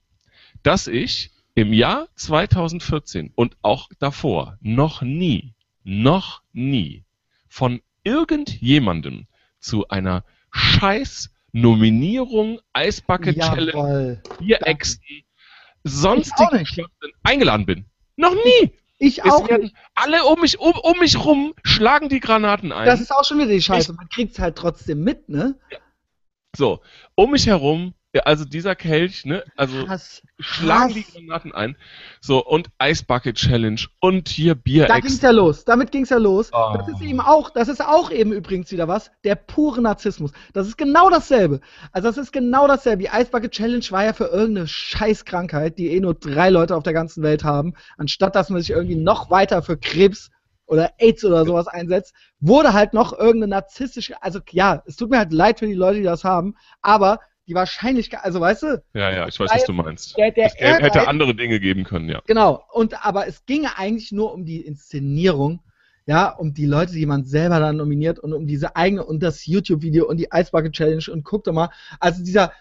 dass ich im Jahr 2014 und auch davor noch nie, noch nie von irgendjemandem zu einer scheiß Nominierung, Eisbucket Challenge, Bierexen, sonstigen eingeladen bin. Noch nie! Ich es auch. Werden alle um mich, um, um mich rum schlagen die Granaten ein. Das ist auch schon wieder die Scheiße. Ich, Man kriegt es halt trotzdem mit, ne? So, um mich herum ja, also dieser Kelch, ne, also Hass. schlagen Hass. die Granaten ein. So, und Eisbucket Challenge und hier Bier. Da ging's ja los. Damit ging's ja los. Oh. Das ist eben auch, das ist auch eben übrigens wieder was, der pure Narzissmus. Das ist genau dasselbe. Also das ist genau dasselbe. Die Eisbucket Challenge war ja für irgendeine Scheißkrankheit, die eh nur drei Leute auf der ganzen Welt haben, anstatt dass man sich irgendwie noch weiter für Krebs oder AIDS oder sowas einsetzt, wurde halt noch irgendeine narzisstische, also ja, es tut mir halt leid für die Leute, die das haben, aber die Wahrscheinlichkeit, also weißt du? Ja, ja, ich weiß, was du meinst. Der, der es hätte andere Dinge geben können, ja. Genau, und aber es ginge eigentlich nur um die Inszenierung, ja, um die Leute, die man selber dann nominiert und um diese eigene und das YouTube-Video und die Ice Bucket Challenge und guck doch mal, also dieser,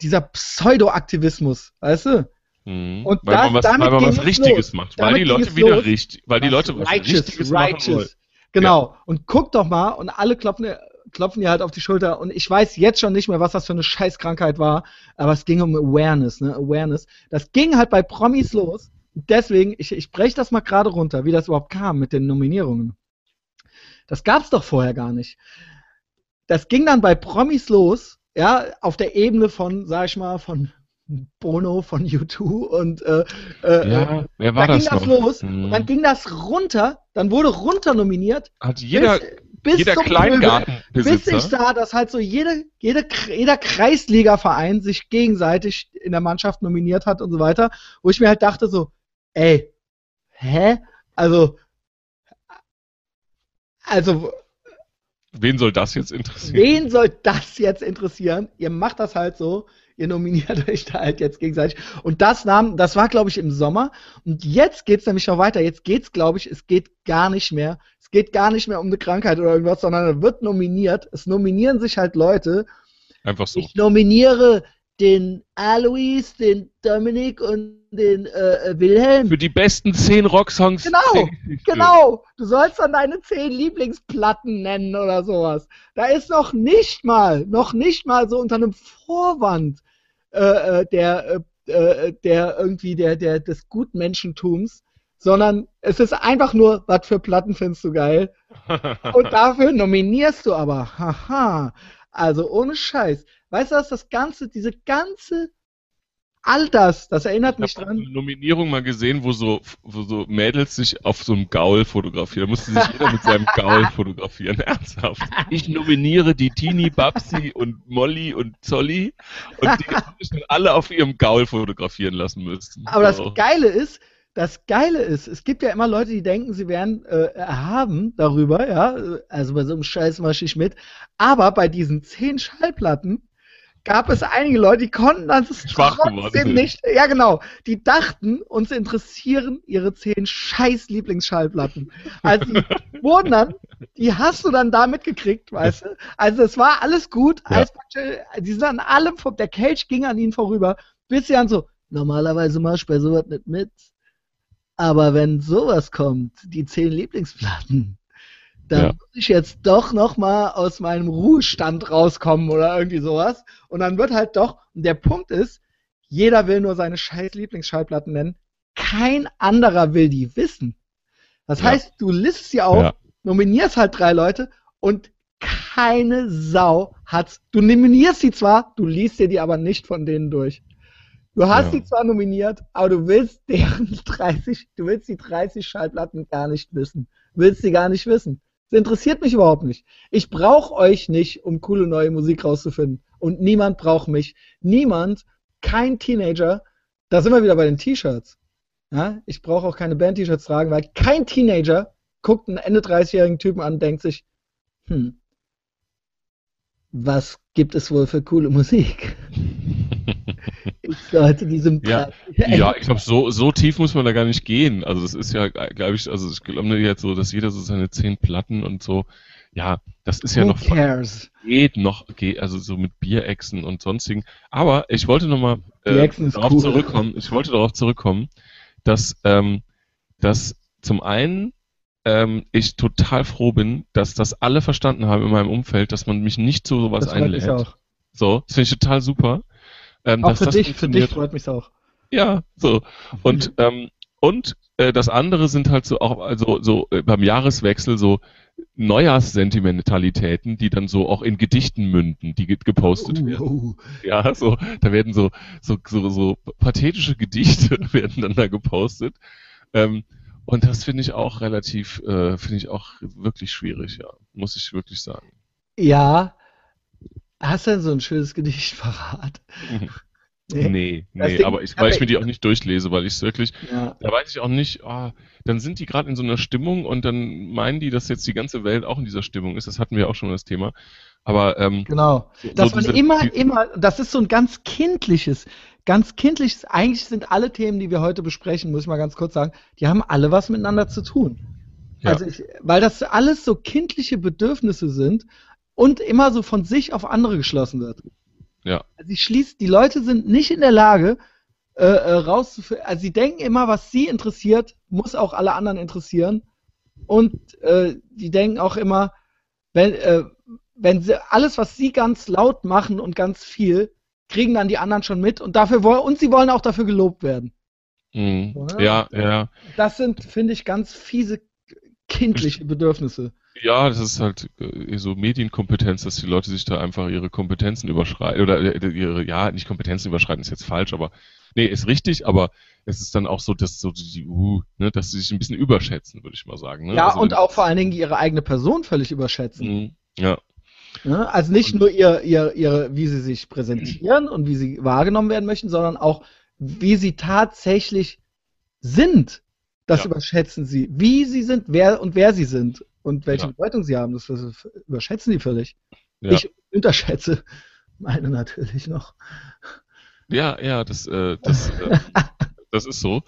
dieser Pseudo-Aktivismus, weißt du? Mhm. Und weil das, man was, weil man was Richtiges los. macht, weil die Leute wieder richtig, weil die Leute was righteous, Richtiges righteous. machen wollen. Genau. Ja. Und guck doch mal und alle klopfen klopfen ihr halt auf die Schulter und ich weiß jetzt schon nicht mehr, was das für eine Scheißkrankheit war, aber es ging um Awareness, ne? Awareness. Das ging halt bei Promis los. Deswegen, ich, ich breche das mal gerade runter, wie das überhaupt kam mit den Nominierungen. Das gab's doch vorher gar nicht. Das ging dann bei Promis los, ja, auf der Ebene von, sag ich mal, von Bono von U2 und äh, äh, ja, wer war da das ging das los hm. und dann ging das runter, dann wurde runter nominiert. Hat jeder bis, bis jeder Kleingartenbesitzer. Bis ich sah, dass halt so jede, jede, jeder Kreisliga-Verein sich gegenseitig in der Mannschaft nominiert hat und so weiter, wo ich mir halt dachte so, ey, hä? Also, also, Wen soll das jetzt interessieren? Wen soll das jetzt interessieren? Ihr macht das halt so, ihr nominiert euch da halt jetzt gegenseitig. Und das nahm, das war, glaube ich, im Sommer. Und jetzt geht's nämlich noch weiter. Jetzt geht's, glaube ich, es geht gar nicht mehr geht gar nicht mehr um eine Krankheit oder irgendwas, sondern er wird nominiert. Es nominieren sich halt Leute. Einfach so. Ich nominiere den Alois, den Dominik und den äh, äh Wilhelm. Für die besten zehn Rocksongs. Genau, genau. Du sollst dann deine zehn Lieblingsplatten nennen oder sowas. Da ist noch nicht mal, noch nicht mal so unter einem Vorwand äh, äh der, äh, äh, der irgendwie der, der des Gutmenschentums sondern es ist einfach nur, was für Platten findest du geil? Und dafür nominierst du aber. Haha. Also ohne Scheiß. Weißt du was, das Ganze, diese ganze, all das, das erinnert mich dran. Ich habe eine Nominierung mal gesehen, wo so, wo so Mädels sich auf so einem Gaul fotografieren. Da musste sich jeder mit seinem Gaul fotografieren. Ernsthaft. Ich nominiere die Tini, Babsi und Molly und Zolli und die habe ich dann alle auf ihrem Gaul fotografieren lassen müssen. Aber so. das Geile ist, das Geile ist, es gibt ja immer Leute, die denken, sie wären äh, erhaben darüber, ja, also bei so einem Scheiß mache ich mit. Aber bei diesen zehn Schallplatten gab es einige Leute, die konnten das Schwach trotzdem nicht. Ja, genau. Die dachten, uns interessieren ihre zehn scheiß Lieblingsschallplatten. Also die wurden dann, die hast du dann da mitgekriegt, weißt du? Also es war alles gut. Ja. die sind an allem, der Kelch ging an ihnen vorüber, bis sie dann so, normalerweise mach ich bei sowas nicht mit. Aber wenn sowas kommt, die zehn Lieblingsplatten, dann Ja. muss ich jetzt doch noch mal aus meinem Ruhestand rauskommen oder irgendwie sowas. Und dann wird halt doch, und der Punkt ist, jeder will nur seine scheiß Lieblingsschallplatten nennen. Kein anderer will die wissen. Das Ja. heißt, du listest sie auf, Ja. nominierst halt drei Leute und keine Sau hat's. Du nominierst sie zwar, du liest dir die aber nicht von denen durch. Du hast Ja. sie zwar nominiert, aber du willst deren 30, du willst die 30 Schallplatten gar nicht wissen. Willst sie gar nicht wissen. Das interessiert mich überhaupt nicht. Ich brauche euch nicht, um coole neue Musik rauszufinden. Und niemand braucht mich. Niemand, kein Teenager, da sind wir wieder bei den T-Shirts. Ja, ich brauche auch keine Band-T-Shirts tragen, weil kein Teenager guckt einen Ende 30-jährigen Typen an und denkt sich, hm, was gibt es wohl für coole Musik? Ich sollte diesem Ja, Ja, ich glaube, so, so tief muss man da gar nicht gehen. Also es ist ja, glaube ich, also ich glaube jetzt so, dass jeder so seine zehn Platten und so, ja, das ist ja Who noch cares? geht noch, geht, also so mit Bierechsen und sonstigen. Aber ich wollte nochmal äh, ist darauf cool. zurückkommen, ich wollte darauf zurückkommen, dass, ähm, dass zum einen ähm, ich total froh bin, dass das alle verstanden haben in meinem Umfeld, dass man mich nicht zu sowas Das einlädt. auch. So, das finde ich total super. Ähm, Auch für das dich, für dich freut mich auch. Ja, so. Und, ähm, und äh, das andere sind halt so auch, also so äh, beim Jahreswechsel so Neujahrssentimentalitäten, die dann so auch in Gedichten münden, die ge gepostet werden. Uh, Ja, so, da werden so, so, so, so pathetische Gedichte werden dann da gepostet. Ähm, und das finde ich auch relativ, äh, finde ich auch wirklich schwierig, ja. Muss ich wirklich sagen. ja. Hast du denn so ein schönes Gedicht parat? Nee, nee, Ding- aber ich, weil ich mir die auch nicht durchlese, weil ich es wirklich, Ja. da weiß ich auch nicht, ah, dann sind die gerade in so einer Stimmung und dann meinen die, dass jetzt die ganze Welt auch in dieser Stimmung ist. Das hatten wir auch schon das Thema. Aber ähm, Genau. Dass so man diese- immer, die, immer, das ist so ein ganz kindliches, ganz kindliches, eigentlich sind alle Themen, die wir heute besprechen, muss ich mal ganz kurz sagen, die haben alle was miteinander zu tun. Ja. Also ich, weil das alles so kindliche Bedürfnisse sind und immer so von sich auf andere geschlossen wird. Ja. Also sie schließt, die Leute sind nicht in der Lage, äh, äh, rauszufinden, also sie denken immer, was sie interessiert, muss auch alle anderen interessieren. Und äh, die denken auch immer, wenn, äh, wenn sie alles, was sie ganz laut machen und ganz viel, kriegen dann die anderen schon mit und dafür wollen, und sie wollen auch dafür gelobt werden. mh, Oder? ja, ja. Das sind, finde ich, ganz fiese kindliche Bedürfnisse. Ja, das ist halt äh, so Medienkompetenz, dass die Leute sich da einfach ihre Kompetenzen überschreiten. Oder äh, ihre, ja, nicht Kompetenzen überschreiten, ist jetzt falsch, aber nee, ist richtig, aber es ist dann auch so, dass so die, uh, ne, dass sie sich ein bisschen überschätzen, würde ich mal sagen. Ne? Ja, Also und auch vor allen Dingen ihre eigene Person völlig überschätzen. mh, Ja, Ne? Also nicht nur ihr, ihr, ihre, wie sie sich präsentieren und wie sie wahrgenommen werden möchten, sondern auch, wie sie tatsächlich sind. Das Ja. überschätzen sie. Wie sie sind, wer und wer sie sind und welche Ja. Bedeutung sie haben, das überschätzen sie völlig. ja. Ich unterschätze meine natürlich noch. Ja, ja, das, äh, das, äh, das ist so.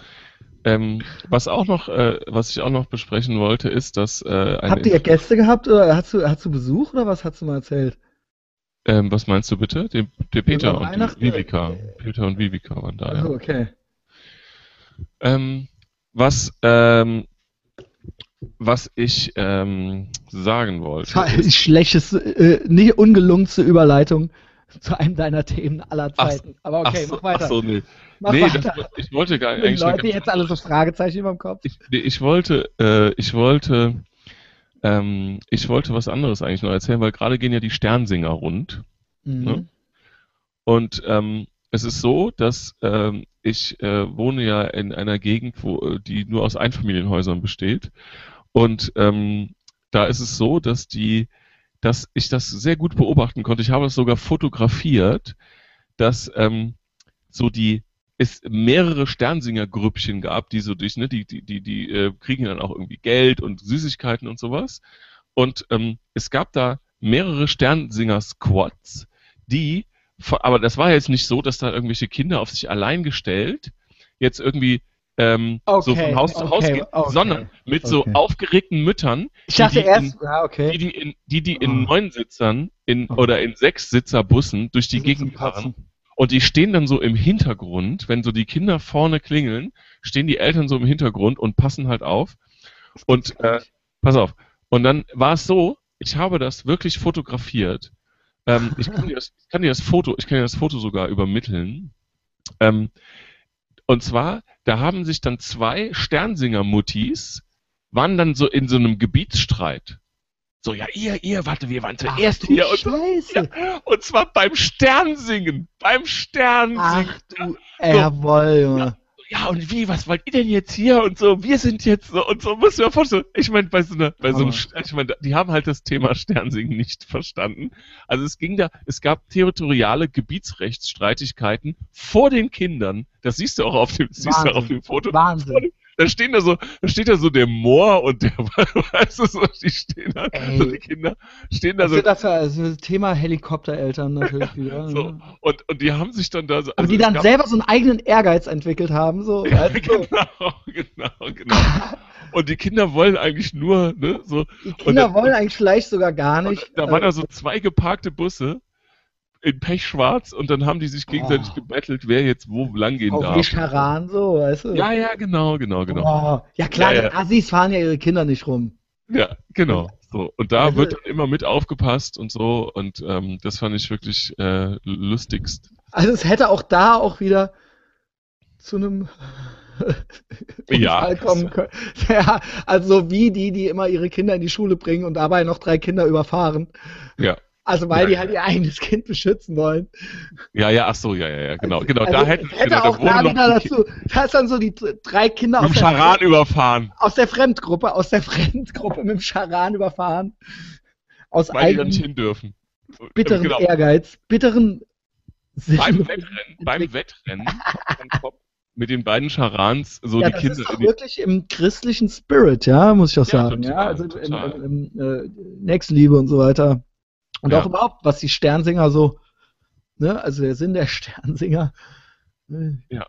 Ähm, was auch noch, äh, was ich auch noch besprechen wollte, ist, dass äh, Habt ihr Gäste gehabt oder hast du, hast du Besuch oder was hast du mal erzählt? ähm, was meinst du bitte? Der, der Peter und die Vivika. Peter und Vivika waren da, Also, ja. okay. Ähm, was, ähm, was ich ähm, sagen wollte. Schlechteste, äh, nicht ungelungenste Überleitung zu einem deiner Themen aller Ach, Zeiten. Aber okay, ach so, mach weiter. Ach so, nee. mach nee, weiter. das, ich wollte gar eigentlich Leute ganz jetzt alle so Fragezeichen über dem Kopf? Ich, nee, ich wollte, äh, ich wollte, ähm, ich wollte was anderes eigentlich noch erzählen, weil gerade gehen ja die Sternsinger rund. Mhm. Ne? Und ähm, es ist so, dass ähm, ich äh, wohne ja in einer Gegend, wo äh, die nur aus Einfamilienhäusern besteht. Und ähm, da ist es so, dass die, dass ich das sehr gut beobachten konnte. Ich habe das sogar fotografiert, dass ähm, so die es mehrere Sternsinger-Grüppchen gab, die so durch, ne, die, die, die, die äh, kriegen dann auch irgendwie Geld und Süßigkeiten und sowas. Und ähm, es gab da mehrere Sternsinger-Squads, die, aber das war jetzt nicht so, dass da irgendwelche Kinder auf sich allein gestellt jetzt irgendwie ähm, so Okay, von Haus zu Haus okay, gehen, okay, sondern mit so okay. aufgeregten Müttern, Ich dachte die, die erst, in, okay. die, die in, die, die in Oh. Neunsitzern in, Oh. oder in Sechssitzer-Bussen durch die Gegend fahren. Und die stehen dann so im Hintergrund, wenn so die Kinder vorne klingeln, stehen die Eltern so im Hintergrund und passen halt auf. Und äh, pass auf. Und dann war es so, ich habe das wirklich fotografiert. Ähm, ich, kann dir das, ich kann dir das Foto, ich kann dir das Foto sogar übermitteln. Ähm, und zwar, da haben sich dann zwei Sternsinger-Muttis, waren dann so in so einem Gebietsstreit. So, ja, ihr, ihr, warte, wir waren zuerst Ach, hier. Und, Scheiße. ja, und zwar beim Sternsingen. Beim Sternsingen. Ach du, jawohl, Junge. ja, und wie, was wollt ihr denn jetzt hier und so, wir sind jetzt so und so, muss ich mir vorstellen. Ich meine, bei so einer, bei so einem, ich meine, die haben halt das Thema Sternsingen nicht verstanden. Also es ging da, es gab territoriale Gebietsrechtsstreitigkeiten vor den Kindern. Das siehst du auch auf dem, siehst du auch auf dem Foto. Wahnsinn. Da stehen da so, da steht da so der Moor und der, weißt du so, die stehen da, Ey. so die Kinder stehen da Das so, das, das Thema Helikoptereltern natürlich wieder. so ne? und, und die haben sich dann da so, Aber also die es dann gab- selber so einen eigenen Ehrgeiz entwickelt haben, so. Ja, du? genau, genau, genau. Und die Kinder wollen eigentlich nur, ne, so. Die Kinder dann- wollen eigentlich vielleicht sogar gar nicht. da waren äh, da so zwei geparkte Busse in Pechschwarz und dann haben die sich gegenseitig Oh. gebettelt, wer jetzt wo lang gehen darf. die Charan, so, weißt du? Ja, ja, genau, genau, genau. Oh, ja klar, Ja, ja. die Assis fahren ja ihre Kinder nicht rum. Ja, genau. So. Und da Also- wird dann immer mit aufgepasst und so und ähm, das fand ich wirklich äh, lustigst. Also es hätte auch da auch wieder zu einem Ja. Kommen können. Ja, also wie die, die immer ihre Kinder in die Schule bringen und dabei noch drei Kinder überfahren. Ja. Also weil Ja, die halt ihr eigenes Kind beschützen wollen. Ja, ja, ach so, ja, ja, ja, genau, genau. Also, da hätten hätte genau, auch da wieder dazu. Da ist dann so die drei Kinder Kinder aus mit dem der, Charan überfahren, aus der Fremdgruppe, aus der Fremdgruppe mit dem Charan überfahren. Aus weil die da nicht hin dürfen. Bitteren genau. Ehrgeiz, bitteren beim Sinn- Wettrennen, beim Wettrennen dann kommt mit den beiden Charans so ja, die das Kinder ist doch wirklich im christlichen Spirit, ja, muss ich auch Ja, sagen. total, ja, also im, total. im, im äh, Nächstenliebe und so weiter. Und Ja. auch überhaupt, was die Sternsinger so, ne, also der Sinn der Sternsinger, ne, Ja.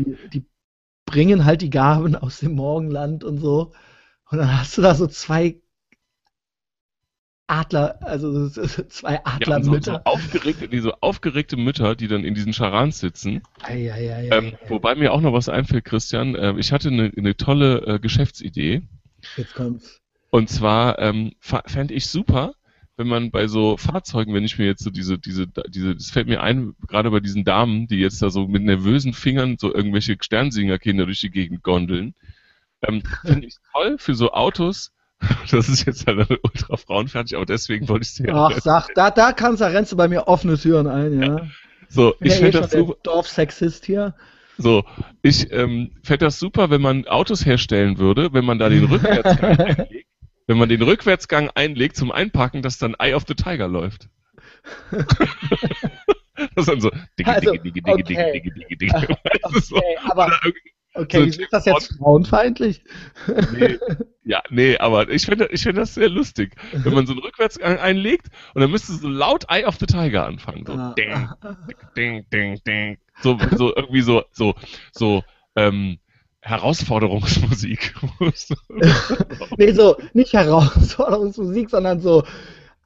Die, die bringen halt die Gaben aus dem Morgenland und so. Und dann hast du da so zwei Adler, also so- so zwei ja, und so, so Adlermütter. aufgeregte, die so aufgeregte Mütter, die dann in diesen Charans sitzen. Ei, ei, ei, Ähm, ei. wobei mir auch noch was einfällt, Christian. Ähm, ich hatte eine, eine tolle äh, Geschäftsidee. Jetzt kommt's. Und zwar ähm, fa- fände ich super, wenn man bei so Fahrzeugen, wenn ich mir jetzt so diese, diese, diese, das fällt mir ein, gerade bei diesen Damen, die jetzt da so mit nervösen Fingern so irgendwelche Sternsingerkinder durch die Gegend gondeln, ähm, finde ich toll für so Autos. Das ist jetzt halt ultra frauenfertig, aber deswegen wollte ich es dir Ach, sag, da, da kannst, da rennst du bei mir offene Türen ein, ja. So, bin ich ja eh fände schon das super. Dorfsexist hier. So, ich ähm, fände das super, wenn man Autos herstellen würde, wenn man da den Rückwärtsgang einlegt. Wenn man den Rückwärtsgang einlegt zum Einpacken, dass dann Eye of the Tiger läuft. das ist dann so Also, okay. so, aber okay, so ist das jetzt frauenfeindlich? nee, ja, nee, aber ich finde ich finde das sehr lustig. Wenn man so einen Rückwärtsgang einlegt und dann müsste so laut Eye of the Tiger anfangen. So, Ah, ding, ding, ding, ding. So, so irgendwie so, so, so, ähm, Herausforderungsmusik. Nee, so, nicht Herausforderungsmusik, sondern so.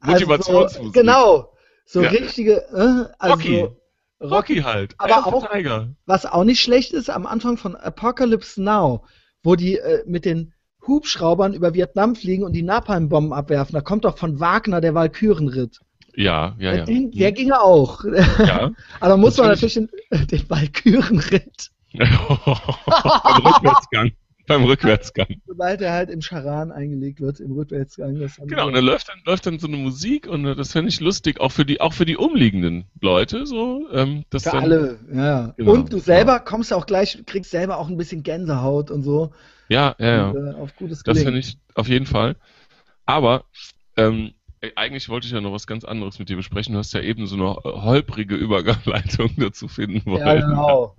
Motivationsmusik. So, genau. So Ja. richtige. Äh, also Rocky. Rocky. Halt. Aber auch- Tiger. Was auch nicht schlecht ist, am Anfang von Apocalypse Now, wo die äh, mit den Hubschraubern über Vietnam fliegen und die Napalmbomben abwerfen. Da kommt doch von Wagner der Walkürenritt. Ja, ja, ja. Den, der ginge auch. ja. Aber da muss man Natürlich. natürlich den, den Walkürenritt, Beim Rückwärtsgang. Beim Rückwärtsgang. sobald er halt im Charan eingelegt wird, im Rückwärtsgang. Genau, und dann läuft dann, läuft dann so eine Musik und das fände ich lustig, auch für die, auch für die umliegenden Leute, so, ähm, das Für dann, alle, ja. Genau, und du selber kommst auch gleich, kriegst selber auch ein bisschen Gänsehaut und so. Ja, ja, ja. Und, äh, auf gutes Das finde ich auf jeden Fall. Aber ähm, äh, eigentlich wollte ich ja noch was ganz anderes mit dir besprechen. Du hast ja eben so eine holprige Überleitung dazu finden wollen. Ja, genau.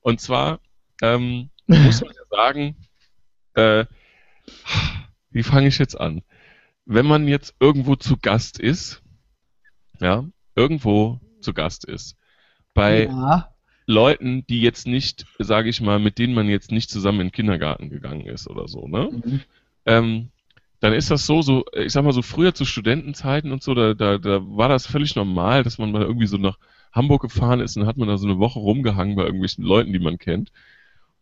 Und zwar ähm, muss man ja sagen, äh, wie fange ich jetzt an? Wenn man jetzt irgendwo zu Gast ist, ja, irgendwo zu Gast ist, bei ja. Leuten, die jetzt nicht, sage ich mal, mit denen man jetzt nicht zusammen in den Kindergarten gegangen ist oder so, ne? Mhm. ähm, dann ist das so, so, ich sag mal so früher zu Studentenzeiten und so, da, da, da war das völlig normal, dass man mal irgendwie so nach Hamburg gefahren ist und dann hat man da so eine Woche rumgehangen bei irgendwelchen Leuten, die man kennt.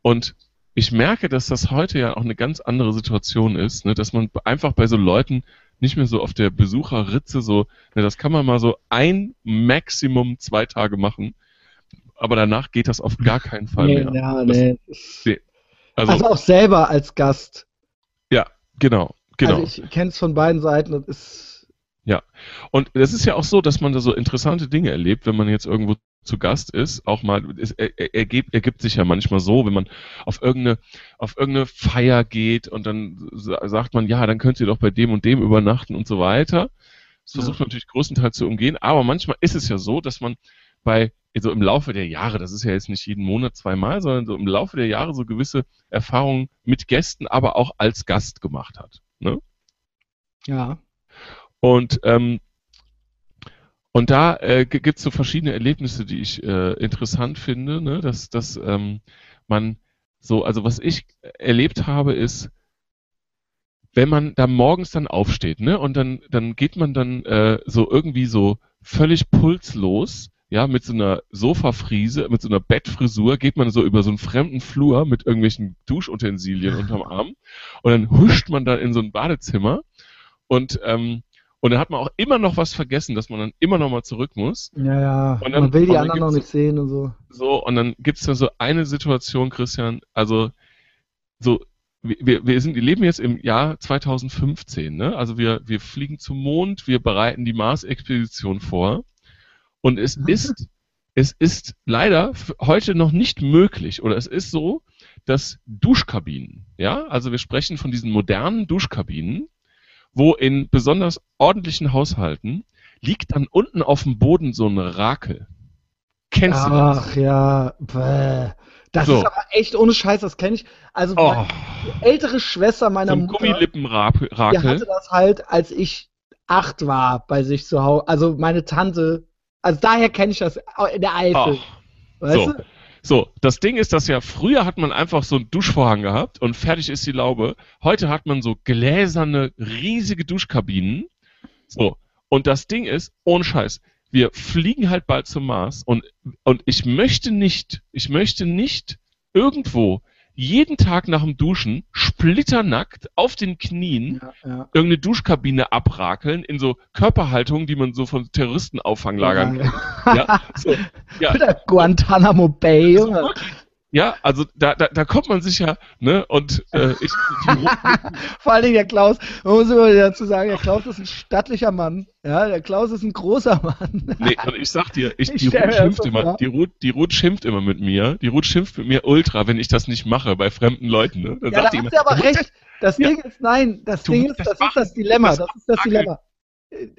Und ich merke, dass das heute ja auch eine ganz andere Situation ist, ne, dass man einfach bei so Leuten nicht mehr so auf der Besucherritze so, ne, das kann man mal so ein, Maximum zwei Tage machen, aber danach geht das auf gar keinen Fall nee, mehr. Ja, das, nee. Also, also, auch selber als Gast. Ja, genau, genau. Also ich kenne es von beiden Seiten und ist ja, und es ist ja auch so, dass man da so interessante Dinge erlebt, wenn man jetzt irgendwo zu Gast ist, auch mal, es ergibt, ergibt sich ja manchmal so, wenn man auf irgendeine, auf irgendeine Feier geht und dann sagt man, ja, dann könnt ihr doch bei dem und dem übernachten und so weiter. Das versucht man natürlich größtenteils zu umgehen, aber manchmal ist es ja so, dass man bei, so im Laufe der Jahre, das ist ja jetzt nicht jeden Monat zweimal, sondern so im Laufe der Jahre so gewisse Erfahrungen mit Gästen, aber auch als Gast gemacht hat. Ne? Ja. Und, ähm, und da äh, gibt es so verschiedene Erlebnisse, die ich äh, interessant finde, ne? dass, dass ähm, man so, also was ich erlebt habe, ist, wenn man da morgens dann aufsteht, ne, und dann, dann geht man dann äh, so irgendwie so völlig pulslos, ja, mit so einer Sofafriese, mit so einer Bettfrisur, geht man so über so einen fremden Flur mit irgendwelchen Duschutensilien unterm Arm und dann huscht man dann in so ein Badezimmer und ähm, und dann hat man auch immer noch was vergessen, dass man dann immer noch mal zurück muss. Ja, ja. Und dann, man will die anderen noch nicht sehen und so. So, und dann gibt es da so eine Situation, Christian, also so, wir- wir, sind, wir leben jetzt im Jahr 2015, ne? Also wir, wir fliegen zum Mond, wir bereiten die Mars-Expedition vor. Und es ist, es ist leider heute noch nicht möglich, oder es ist so, dass Duschkabinen, ja, also wir sprechen von diesen modernen Duschkabinen, wo in besonders ordentlichen Haushalten liegt dann unten auf dem Boden so ein Rakel. Kennst du das? Ach ja, bäh. Das So. ist aber echt ohne Scheiß, das kenne ich. Also Oh, die ältere Schwester so meiner ein Mutter, die Gummilippenrakel. hatte das halt, als ich acht war bei sich zu Hause. Also meine Tante, also daher kenne ich das in der Eifel. Oh, weißt so. du? So, das Ding ist, dass ja früher hat man einfach so einen Duschvorhang gehabt und fertig ist die Laube. Heute hat man so gläserne, riesige Duschkabinen. So, und das Ding ist, ohne Scheiß, wir fliegen halt bald zum Mars und, und ich möchte nicht, ich möchte nicht irgendwo jeden Tag nach dem Duschen splitternackt auf den Knien Ja, ja. irgendeine Duschkabine abrakeln in so Körperhaltungen, die man so von Terroristenauffangslagern kennt. Ja, so, ja, Oder Guantanamo Bay, Junge. Ja, also da, da, da kommt man sich ja, ne, und äh, ich, die, Vor allen Dingen der Klaus, man muss immer dazu sagen, der Klaus ist ein stattlicher Mann. Ja, der Klaus ist ein großer Mann. nee, und ich sag dir, ich, Ich die Ruth schimpft so immer, vor. die Ruth, die Ruth schimpft immer mit mir, die Ruth schimpft mit mir ultra, wenn ich das nicht mache bei fremden Leuten, ne, dann Ja, da sagt die hast immer, du aber recht. Das Ja. Ding ist, nein, das Ding ist, das das ist das Dilemma. Das Das ist das. Dilemma.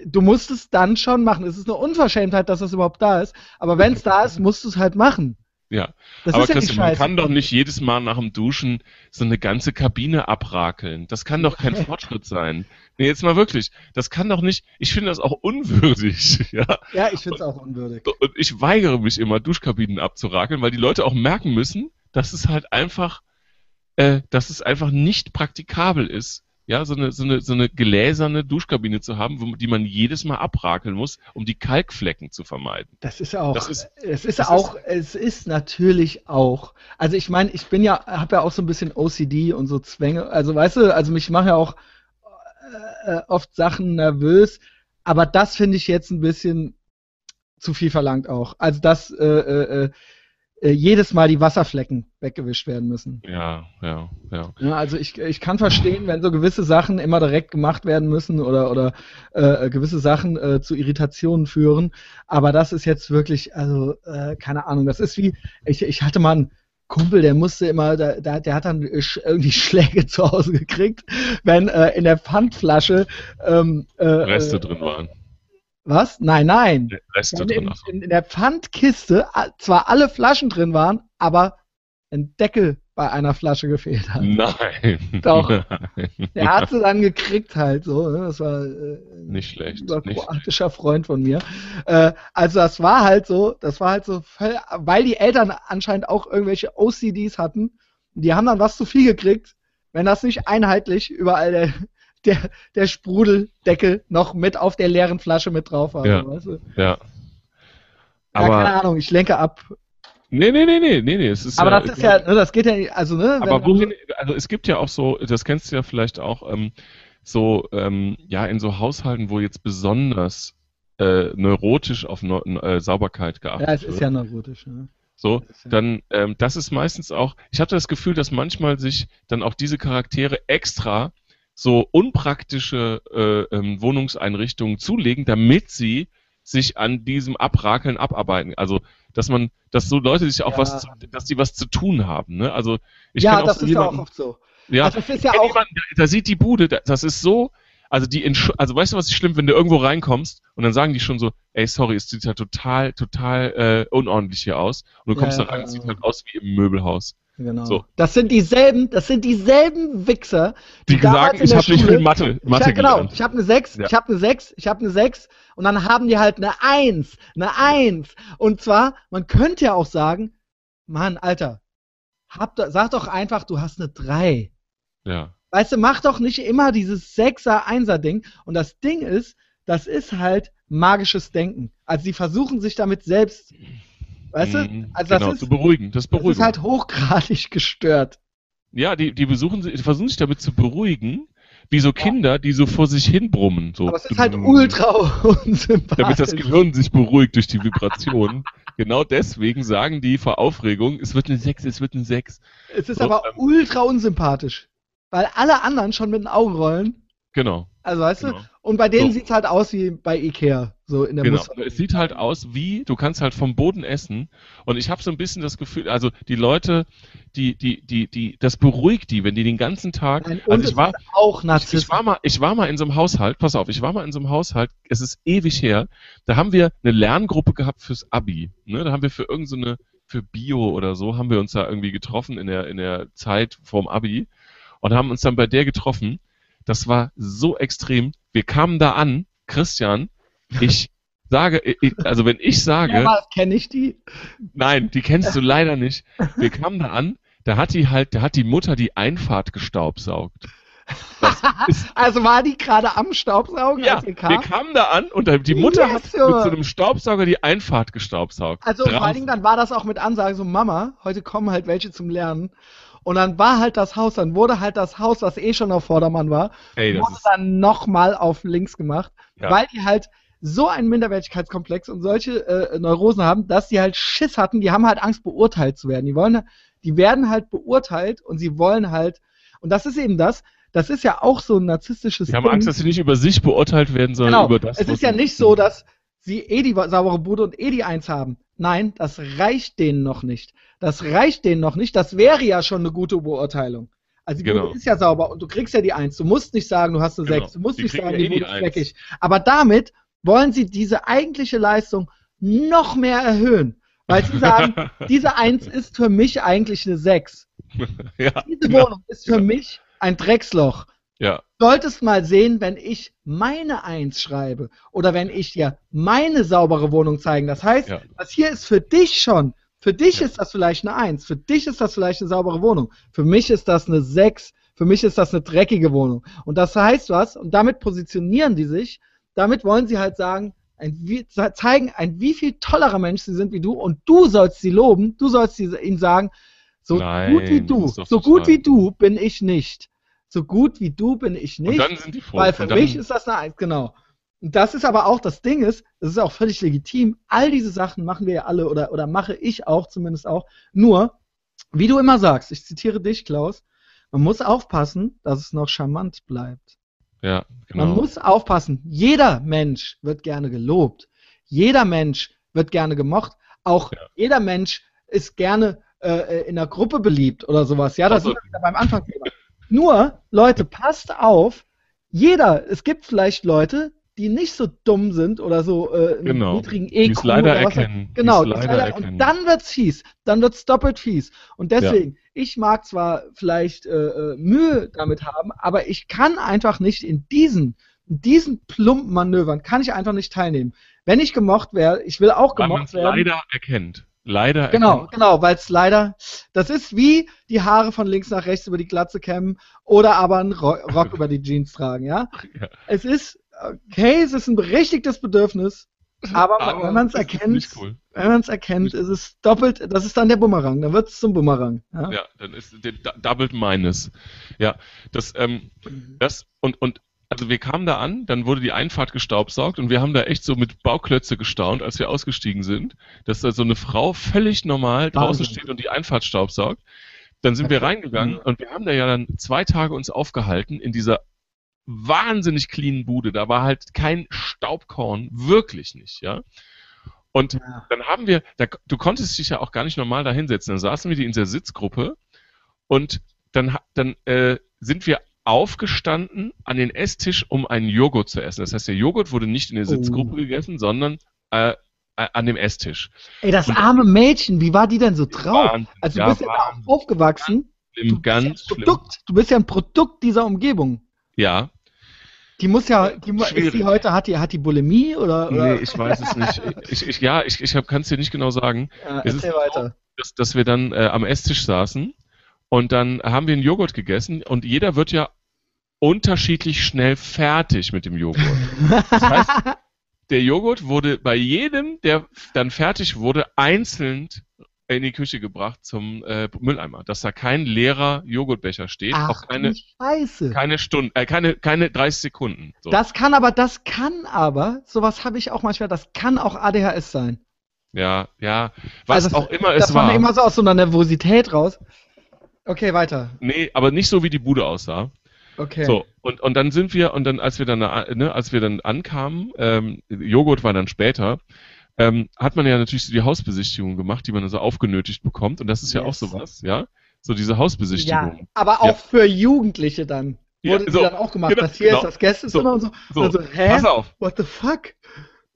Du musst es dann schon machen. Es ist eine Unverschämtheit, dass das überhaupt da ist. Aber wenn es da ist, musst du es halt machen. Ja, Das aber ja Christian, man kann doch nicht jedes Mal nach dem Duschen so eine ganze Kabine abrakeln. Das kann doch kein Fortschritt sein. Nee, jetzt mal wirklich. Das kann doch nicht, ich finde das auch unwürdig, ja. Ja, ich finde es auch unwürdig. Und ich weigere mich immer, Duschkabinen abzurakeln, weil die Leute auch merken müssen, dass es halt einfach, äh, dass es einfach nicht praktikabel ist, ja, so eine, so eine, so eine gläserne Duschkabine zu haben, wo, die man jedes Mal abrakeln muss, um die Kalkflecken zu vermeiden. Das ist auch, Das ist- es ist das auch, es ist natürlich auch. Also ich meine, ich bin ja, habe ja auch so ein bisschen OCD und so Zwänge. Also weißt du, also mich machen ja auch äh, oft Sachen nervös. Aber das finde ich jetzt ein bisschen zu viel verlangt auch. Also dass äh, äh, äh, jedes Mal die Wasserflecken weggewischt werden müssen. Ja, ja, ja. Ja, also ich, ich kann verstehen, wenn so gewisse Sachen immer direkt gemacht werden müssen oder, oder äh, gewisse Sachen äh, zu Irritationen führen. Aber das ist jetzt wirklich, also äh, keine Ahnung, das ist wie, ich, ich hatte mal einen Kumpel, der musste immer, der, der, hat dann irgendwie Schläge zu Hause gekriegt, wenn äh, in der Pfandflasche ähm, äh, Reste äh, drin waren. Was? Nein, nein. Reste drin. in, in, der Pfandkiste zwar alle Flaschen drin waren, aber ein Deckel bei einer Flasche gefehlt hat. Nein. Doch. Nein. Der hat sie dann gekriegt halt so. Ne? Das war äh, Nicht schlecht, Ein kroatischer Freund von mir. Äh, also das war halt so, das war halt so, voll, weil die Eltern anscheinend auch irgendwelche OCDs hatten. Die haben dann was zu viel gekriegt, wenn das nicht einheitlich überall der, der, der Sprudeldeckel noch mit auf der leeren Flasche mit drauf war. Ja. Weißt du? Ja. ja, keine Aber Ahnung, ich lenke ab. Nee, nee, nee, nee, nee, nee. Es ist Aber ja, das ist ja, ne, das geht ja, also, ne? Aber wohin, also es gibt ja auch so, das kennst du ja vielleicht auch, ähm, so, ähm, ja, in so Haushalten, wo jetzt besonders äh, neurotisch auf Neu äh, Sauberkeit geachtet Ja, es ist wird. ja neurotisch, ne? So, dann, ähm, das ist meistens auch, ich hatte das Gefühl, dass manchmal sich dann auch diese Charaktere extra so unpraktische äh, ähm, Wohnungseinrichtungen zulegen, damit sie sich an diesem Abrakeln abarbeiten. Also, dass man, dass so Leute sich auch Ja. was, zu, dass die was zu tun haben. Ne? Also, ich ja, das ist ja auch jemanden, oft so. ja, Also es ist ja auch, jemanden, da, da sieht die Bude, da, das ist so, also die, Entsch- also weißt du, was ist schlimm, wenn du irgendwo reinkommst und dann sagen die schon so, ey, sorry, es sieht ja total, total äh, unordentlich hier aus und du kommst Ja, da rein, es sieht halt aus wie im Möbelhaus. Genau. So. Das sind dieselben, das sind dieselben Wichser, Die sagen, in ich habe nicht viel Mathe, Ich Mathe hab, genau, gelernt. ich habe eine 6, Ja. ich habe eine 6, ich habe eine 6 und dann haben die halt eine 1, eine 1. Und zwar, man könnte ja auch sagen, Mann, Alter, hab, sag doch einfach, du hast eine 3. Ja. Weißt du, mach doch nicht immer dieses 6er, 1er Ding. Und das Ding ist, das ist halt magisches Denken. Also die versuchen sich damit selbst, weißt du, Mhm, also das genau, ist, zu beruhigen, das das ist halt hochgradig gestört. ja, die, die besuchen, versuchen sich damit zu beruhigen, wie so Kinder, die so vor sich hin brummen. So. Aber es ist halt ultra unsympathisch. damit das Gehirn sich beruhigt durch die Vibration. genau deswegen sagen die vor Aufregung, es wird eine 6, es wird eine 6. Es ist So, aber ähm, ultra unsympathisch. Weil alle anderen schon mit den Augen rollen. Genau. Also weißt Genau. du? Und bei denen So. sieht's halt aus wie bei Ikea. So in der Genau. Muster. Es sieht halt aus wie, du kannst halt vom Boden essen. Und ich habe so ein bisschen das Gefühl, also die Leute, die, die, die, die, das beruhigt die, wenn die den ganzen Tag. Nein, und also es ich war, auch ich, ich war mal, ich war mal in so einem Haushalt, pass auf, ich war mal in so einem Haushalt, es ist ewig her, da haben wir eine Lerngruppe gehabt fürs Abi. Ne? Da haben wir für irgendeine, so eine- für Bio oder so, haben wir uns da irgendwie getroffen in der, in der Zeit vorm Abi und haben uns dann bei der getroffen. Das war so extrem. Wir kamen da an, Christian, ich sage, ich, also wenn ich sage, ja, kenne ich die. Nein, die kennst du leider nicht. Wir kamen da an, da hat die halt, da hat die Mutter die Einfahrt gestaubsaugt. Also war die gerade am Staubsaugen, ja, als ihr wir kam? kamen da an und die Mutter Yes, hat mit so einem Staubsauger die Einfahrt gestaubsaugt. Also vor allen Draußen. Dingen, dann war das auch mit Ansage so, Mama, heute kommen halt welche zum Lernen. Und dann war halt das Haus, dann wurde halt das Haus, was eh schon auf Vordermann war, Ey, das wurde ist, dann nochmal auf links gemacht, Ja. weil die halt so einen Minderwertigkeitskomplex und solche äh, Neurosen haben, dass die halt Schiss hatten, die haben halt Angst, beurteilt zu werden. Die wollen, die werden halt beurteilt und sie wollen halt, und das ist eben das, das ist ja auch so ein narzisstisches die haben Angst, dass sie nicht über sich beurteilt werden, sondern Genau. über das, es ist ja nicht so, dass sie eh die saubere Bude und eh die Eins haben. Nein, das reicht denen noch nicht. Das reicht denen noch nicht. Das wäre ja schon eine gute Beurteilung. Also die Genau. Bude ist ja sauber und du kriegst ja die Eins. Du musst nicht sagen, du hast eine Genau. Sechs. Du musst Die nicht sagen, ja die eh Bude ist dreckig. Aber damit wollen sie diese eigentliche Leistung noch mehr erhöhen. Weil sie sagen, diese Eins ist für mich eigentlich eine Sechs. ja, Diese genau. Wohnung ist für mich ein Drecksloch ja, solltest mal sehen, wenn ich meine Eins schreibe oder wenn ich dir meine saubere Wohnung zeigen. Das heißt, Ja. das hier ist für dich schon. Für dich Ja. ist das vielleicht eine Eins. Für dich ist das vielleicht eine saubere Wohnung. Für mich ist das eine Sechs. Für mich ist das eine dreckige Wohnung. Und das heißt was, und damit positionieren die sich, damit wollen sie halt sagen, ein, wie, zeigen, ein wie viel tollerer Mensch sie sind wie du und du sollst sie loben, du sollst sie, ihnen sagen, so Nein, gut wie du, so gut wie du bin ich nicht. So gut wie du bin ich und nicht. dann sind die froh. Weil für und mich ist das eine Eins, genau. Und das ist aber auch, das Ding ist, das ist auch völlig legitim. All diese Sachen machen wir ja alle oder, oder mache ich auch zumindest auch. Nur, wie du immer sagst, ich zitiere dich, Klaus, man muss aufpassen, dass es noch charmant bleibt. ja, genau. Man muss aufpassen. Jeder Mensch wird gerne gelobt. Jeder Mensch wird gerne gemocht. Auch Ja. jeder Mensch ist gerne äh, in der Gruppe beliebt oder sowas. Ja, das Also- ist wieder beim Anfangsthema. Nur, Leute, passt auf. Jeder, es gibt vielleicht Leute, die nicht so dumm sind oder so äh, einen Genau. niedrigen EQ es leider oder was erkennen. Genau, es leider leider, erkennen. und dann wird's fies. Dann wird's doppelt fies. Und deswegen, ich mag zwar vielleicht äh, äh, Mühe damit haben, aber ich kann einfach nicht in diesen, in diesen plumpen Manövern, kann ich einfach nicht teilnehmen. Wenn ich gemocht werde, ich will auch Weil man gemocht es werden. leider erkennt. Leider Genau, erkennt. genau, weil es leider, das ist wie die Haare von links nach rechts über die Glatze kämmen oder aber einen Ro Rock über die Jeans tragen, ja? Ja. Es ist, okay, es ist ein berechtigtes Bedürfnis, Aber, aber wenn man es erkennt, cool. wenn man es erkennt, ist es doppelt, das ist dann der Bumerang, dann wird es zum Bumerang. Ja? ja, dann ist der Doubled Minus. Ja, das, ähm, das und, und also wir kamen da an, dann wurde die Einfahrt gestaubsaugt und wir haben da echt so mit Bauklötze gestaunt, als wir ausgestiegen sind, dass da so eine Frau völlig normal draußen Wahnsinn. steht und die Einfahrt staubsaugt. Dann sind wir reingegangen und wir haben da ja dann zwei Tage uns aufgehalten in dieser wahnsinnig cleanen Bude. Da war halt kein Staubkorn, wirklich nicht, ja. Und ja. dann haben wir, da, du konntest dich ja auch gar nicht normal da hinsetzen. Dann saßen wir in der Sitzgruppe und dann, dann äh, sind wir aufgestanden an den Esstisch, um einen Joghurt zu essen. Das heißt, der Joghurt wurde nicht in der Sitzgruppe oh. gegessen, sondern äh, an dem Esstisch. Ey, das und arme Mädchen, wie war die denn so drauf? Waren, also du ja, bist ja aufgewachsen. Ganz, du, bist ja Produkt, du bist ja ein Produkt dieser Umgebung. Ja, die muss ja, die, ist die heute, hat die, hat die Bulimie oder, oder? Nee, ich weiß es nicht. Ich, ich, ja, ich, ich kann es dir nicht genau sagen. Ja, es ist weiter. So, dass, dass wir dann äh, am Esstisch saßen und dann haben wir einen Joghurt gegessen und jeder wird ja unterschiedlich schnell fertig mit dem Joghurt. Das heißt, der Joghurt wurde bei jedem, der dann fertig wurde, einzeln in die Küche gebracht zum äh, Mülleimer, dass da kein leerer Joghurtbecher steht, Ach, auch keine Scheiße. keine Stunden, äh, keine keine 30 Sekunden. So. Das kann aber, das kann aber, sowas habe ich auch manchmal, das kann auch ADHS sein. Ja, ja, was also, auch immer es war. Das immer so aus so einer Nervosität raus. Okay, weiter. Nee, aber nicht so wie die Bude aussah. Okay. So, und, und dann sind wir, und dann, als wir dann, ne, als wir dann ankamen, ähm, Joghurt war dann später, ähm, hat man ja natürlich so die Hausbesichtigung gemacht, die man also aufgenötigt bekommt. Und das ist yes. ja auch sowas, ja. So diese Hausbesichtigung. Ja, aber auch ja. für Jugendliche dann. Wurde ja, so, dann auch gemacht. Genau, das hier genau. ist das Gästezimmer so, und so. so. Also, hä? Pass auf. What the fuck?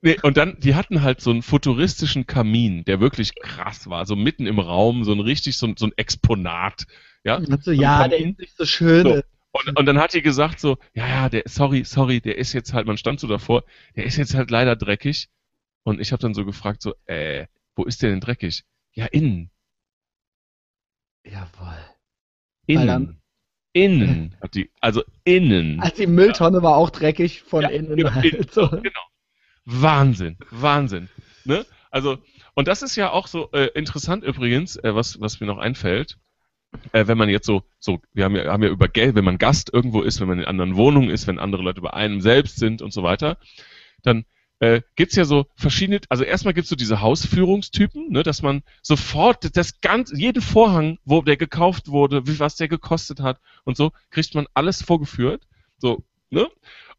Nee, und dann, die hatten halt so einen futuristischen Kamin, der wirklich krass war. So mitten im Raum, so ein richtig, so, so ein Exponat. Ja, also, ja der ist nicht so schön so. Und, und dann hat die gesagt so, ja, ja, der, sorry, sorry, der ist jetzt halt, man stand so davor, der ist jetzt halt leider dreckig. Und ich habe dann so gefragt, so, äh, wo ist der denn dreckig? Ja, innen. Jawohl. Innen. Innen hat die, also innen. Also die Mülltonne ja. war auch dreckig von ja, innen. Genau, halt. so. genau. Wahnsinn, Wahnsinn. Ne? Also, und das ist ja auch so äh, interessant übrigens, äh, was, was mir noch einfällt. Äh, wenn man jetzt so, so, wir haben ja, haben ja über Geld, wenn man Gast irgendwo ist, wenn man in anderen Wohnungen ist, wenn andere Leute bei einem selbst sind und so weiter, dann äh, gibt's ja so verschiedene, also erstmal gibt's so diese Hausführungstypen, ne, dass man sofort das ganze, jeden Vorhang, wo der gekauft wurde, wie, was der gekostet hat und so, kriegt man alles vorgeführt. So, ne?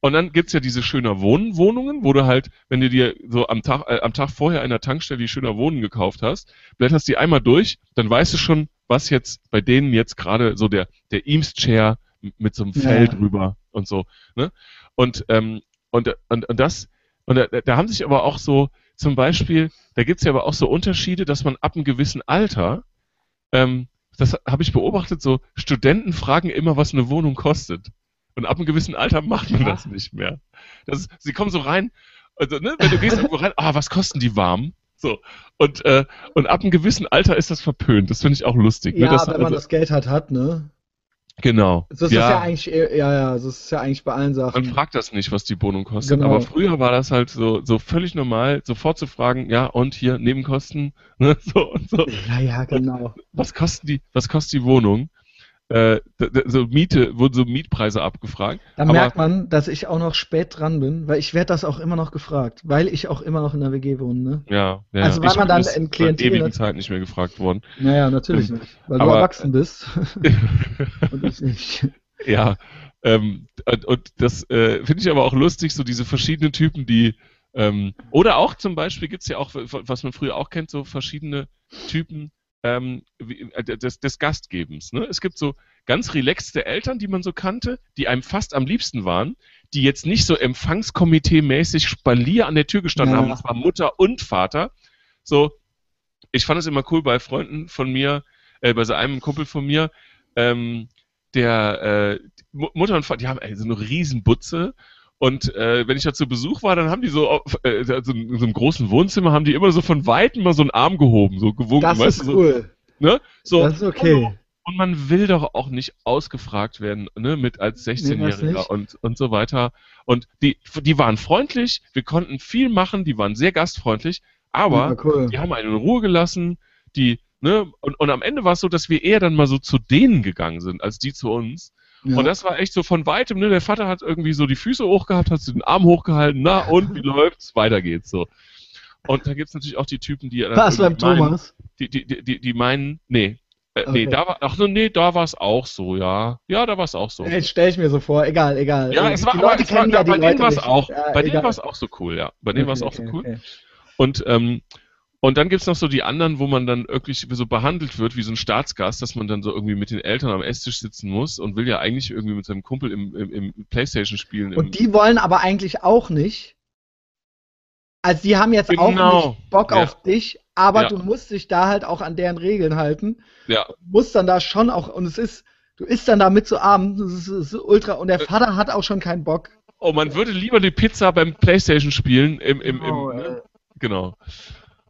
Und dann gibt's ja diese schöner Wohnen Wohnungen, wo du halt, wenn du dir so am Tag, äh, am Tag vorher in der Tankstelle die schöner Wohnen gekauft hast, blätterst die einmal durch, dann weißt du schon, was jetzt bei denen jetzt gerade so der, der Eames-Chair mit so einem Fell ja. drüber und so, ne? Und, ähm, und, und, und das, und da, da haben sich aber auch so, zum Beispiel, da gibt es ja aber auch so Unterschiede, dass man ab einem gewissen Alter, ähm, das habe ich beobachtet, so Studenten fragen immer, was eine Wohnung kostet. Und ab einem gewissen Alter macht man ja. das nicht mehr. Das, sie kommen so rein, also, ne, wenn du gehst irgendwo rein, ah, was kosten die warm? So. Und, äh, und ab einem gewissen Alter ist das verpönt. Das finde ich auch lustig. Ne? Ja, ne? das, wenn man also, das Geld hat, hat, ne? Genau. Das ist ja. ja eigentlich, ja, ja, das ist ja eigentlich bei allen Sachen. Man fragt das nicht, was die Wohnung kostet. Genau. Aber früher war das halt so, so völlig normal, sofort zu fragen, ja, und hier Nebenkosten, ne, so und so. Ja, ja, genau. Was kostet die, was kostet die Wohnung? Äh, so Miete, wurden so Mietpreise abgefragt. Da merkt man, dass ich auch noch spät dran bin, weil ich werde das auch immer noch gefragt, weil ich auch immer noch in der WG wohne. Ne? Ja, ja. Also weil ich man dann in Klientel... ewigen Zeit nicht mehr gefragt worden. Naja, natürlich ähm, nicht, weil aber, du erwachsen bist und ich nicht. Ja, ähm, und, und das äh, finde ich aber auch lustig, so diese verschiedenen Typen, die ähm, oder auch zum Beispiel gibt es ja auch, was man früher auch kennt, so verschiedene Typen, ähm, äh, des, des Gastgebens. Ne? Es gibt so ganz relaxte Eltern, die man so kannte, die einem fast am liebsten waren, die jetzt nicht so Empfangskomitee-mäßig Spalier an der Tür gestanden ja. haben, das war Mutter und Vater. So, ich fand es immer cool bei Freunden von mir, äh, bei so einem Kumpel von mir, ähm, der äh, Mutter und Vater, die haben so eine Riesenbutze und äh, wenn ich da zu Besuch war, dann haben die so, auf, äh, in so einem großen Wohnzimmer, haben die immer so von Weitem mal so einen Arm gehoben, so gewunken. Das ist du, cool. So, ne? so, das ist okay. Und man will doch auch nicht ausgefragt werden, ne, mit als Nee, das 16-Jähriger nicht. und, und so weiter. Und die, die waren freundlich, wir konnten viel machen, die waren sehr gastfreundlich, aber cool. die haben einen in Ruhe gelassen, die, ne, und, und am Ende war es so, dass wir eher dann mal so zu denen gegangen sind, als die zu uns. Ja. Und das war echt so von weitem, ne, der Vater hat irgendwie so die Füße hochgehabt, hat den Arm hochgehalten, na und, wie läuft's? Weiter geht's so. Und da gibt's natürlich auch die Typen, die Was beim meinen, Thomas? die, die, die, die, meinen, nee, äh, nee, Okay. da war, ach so, nee, da war es auch so, ja. Ja, da war es auch so. Jetzt stell ich mir so vor, egal, egal. Ja, es war, aber Leute es war, ja bei denen war es auch, Ja, bei denen egal. war es auch so cool, ja. Bei denen war es Okay, auch so okay, cool. okay. Und, ähm, und dann gibt's noch so die anderen, wo man dann wirklich so behandelt wird wie so ein Staatsgast, dass man dann so irgendwie mit den Eltern am Esstisch sitzen muss und will ja eigentlich irgendwie mit seinem Kumpel im, im, im Playstation spielen. Im, Und die wollen aber eigentlich auch nicht. Also die haben jetzt auch Genau. nicht Bock Ja. auf dich, aber Ja. du musst dich da halt auch an deren Regeln halten. ja, Du musst dann da schon auch, und es ist, du isst dann da mit zu Abend, das ist, das ist ultra, und der Äh. Vater hat auch schon keinen Bock. oh, man würde lieber die Pizza beim Playstation spielen im, im, im, äh. ne? genau.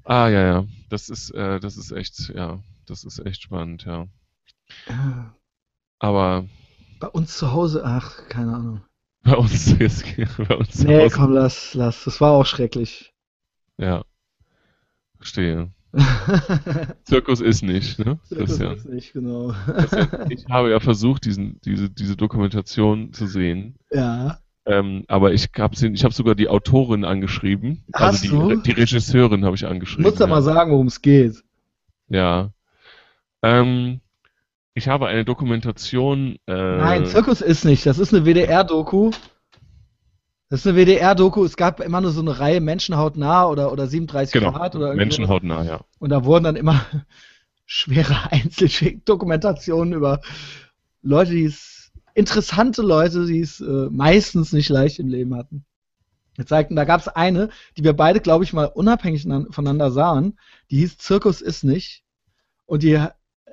Ah, ja, ja. Das ist, äh, das ist echt, ja, das ist echt spannend, ja. Ja. Aber Bei uns zu Hause, ach, keine Ahnung. bei uns ist, bei uns zu Nee, Hause- komm, lass, lass. Das war auch schrecklich. Ja. Verstehe. Zirkus ist nicht, ne? Das Christian. ist nicht, genau. Ich habe ja versucht, diesen, diese, diese Dokumentation zu sehen. ja. Ähm, aber ich habe ich hab sogar die Autorin angeschrieben. Hast also die, die Regisseurin habe ich Du angeschrieben. musst ja mal sagen, worum es geht. Ja. Ähm, ich habe eine Dokumentation. Äh, Nein, Zirkus ist nicht. Das ist eine WDR-Doku. Das ist eine WDR-Doku. Es gab immer nur so eine Reihe Menschenhaut nah oder, oder 37 genau, Grad oder Menschenhautnah, ja. Und da wurden dann immer schwere Einzeldokumentationen über Leute, die es, interessante Leute, die es äh, meistens nicht leicht im Leben hatten. Wir zeigten, da gab es eine, die wir beide, glaube ich, mal unabhängig nan- voneinander sahen, die hieß Zirkus ist nicht. Und die,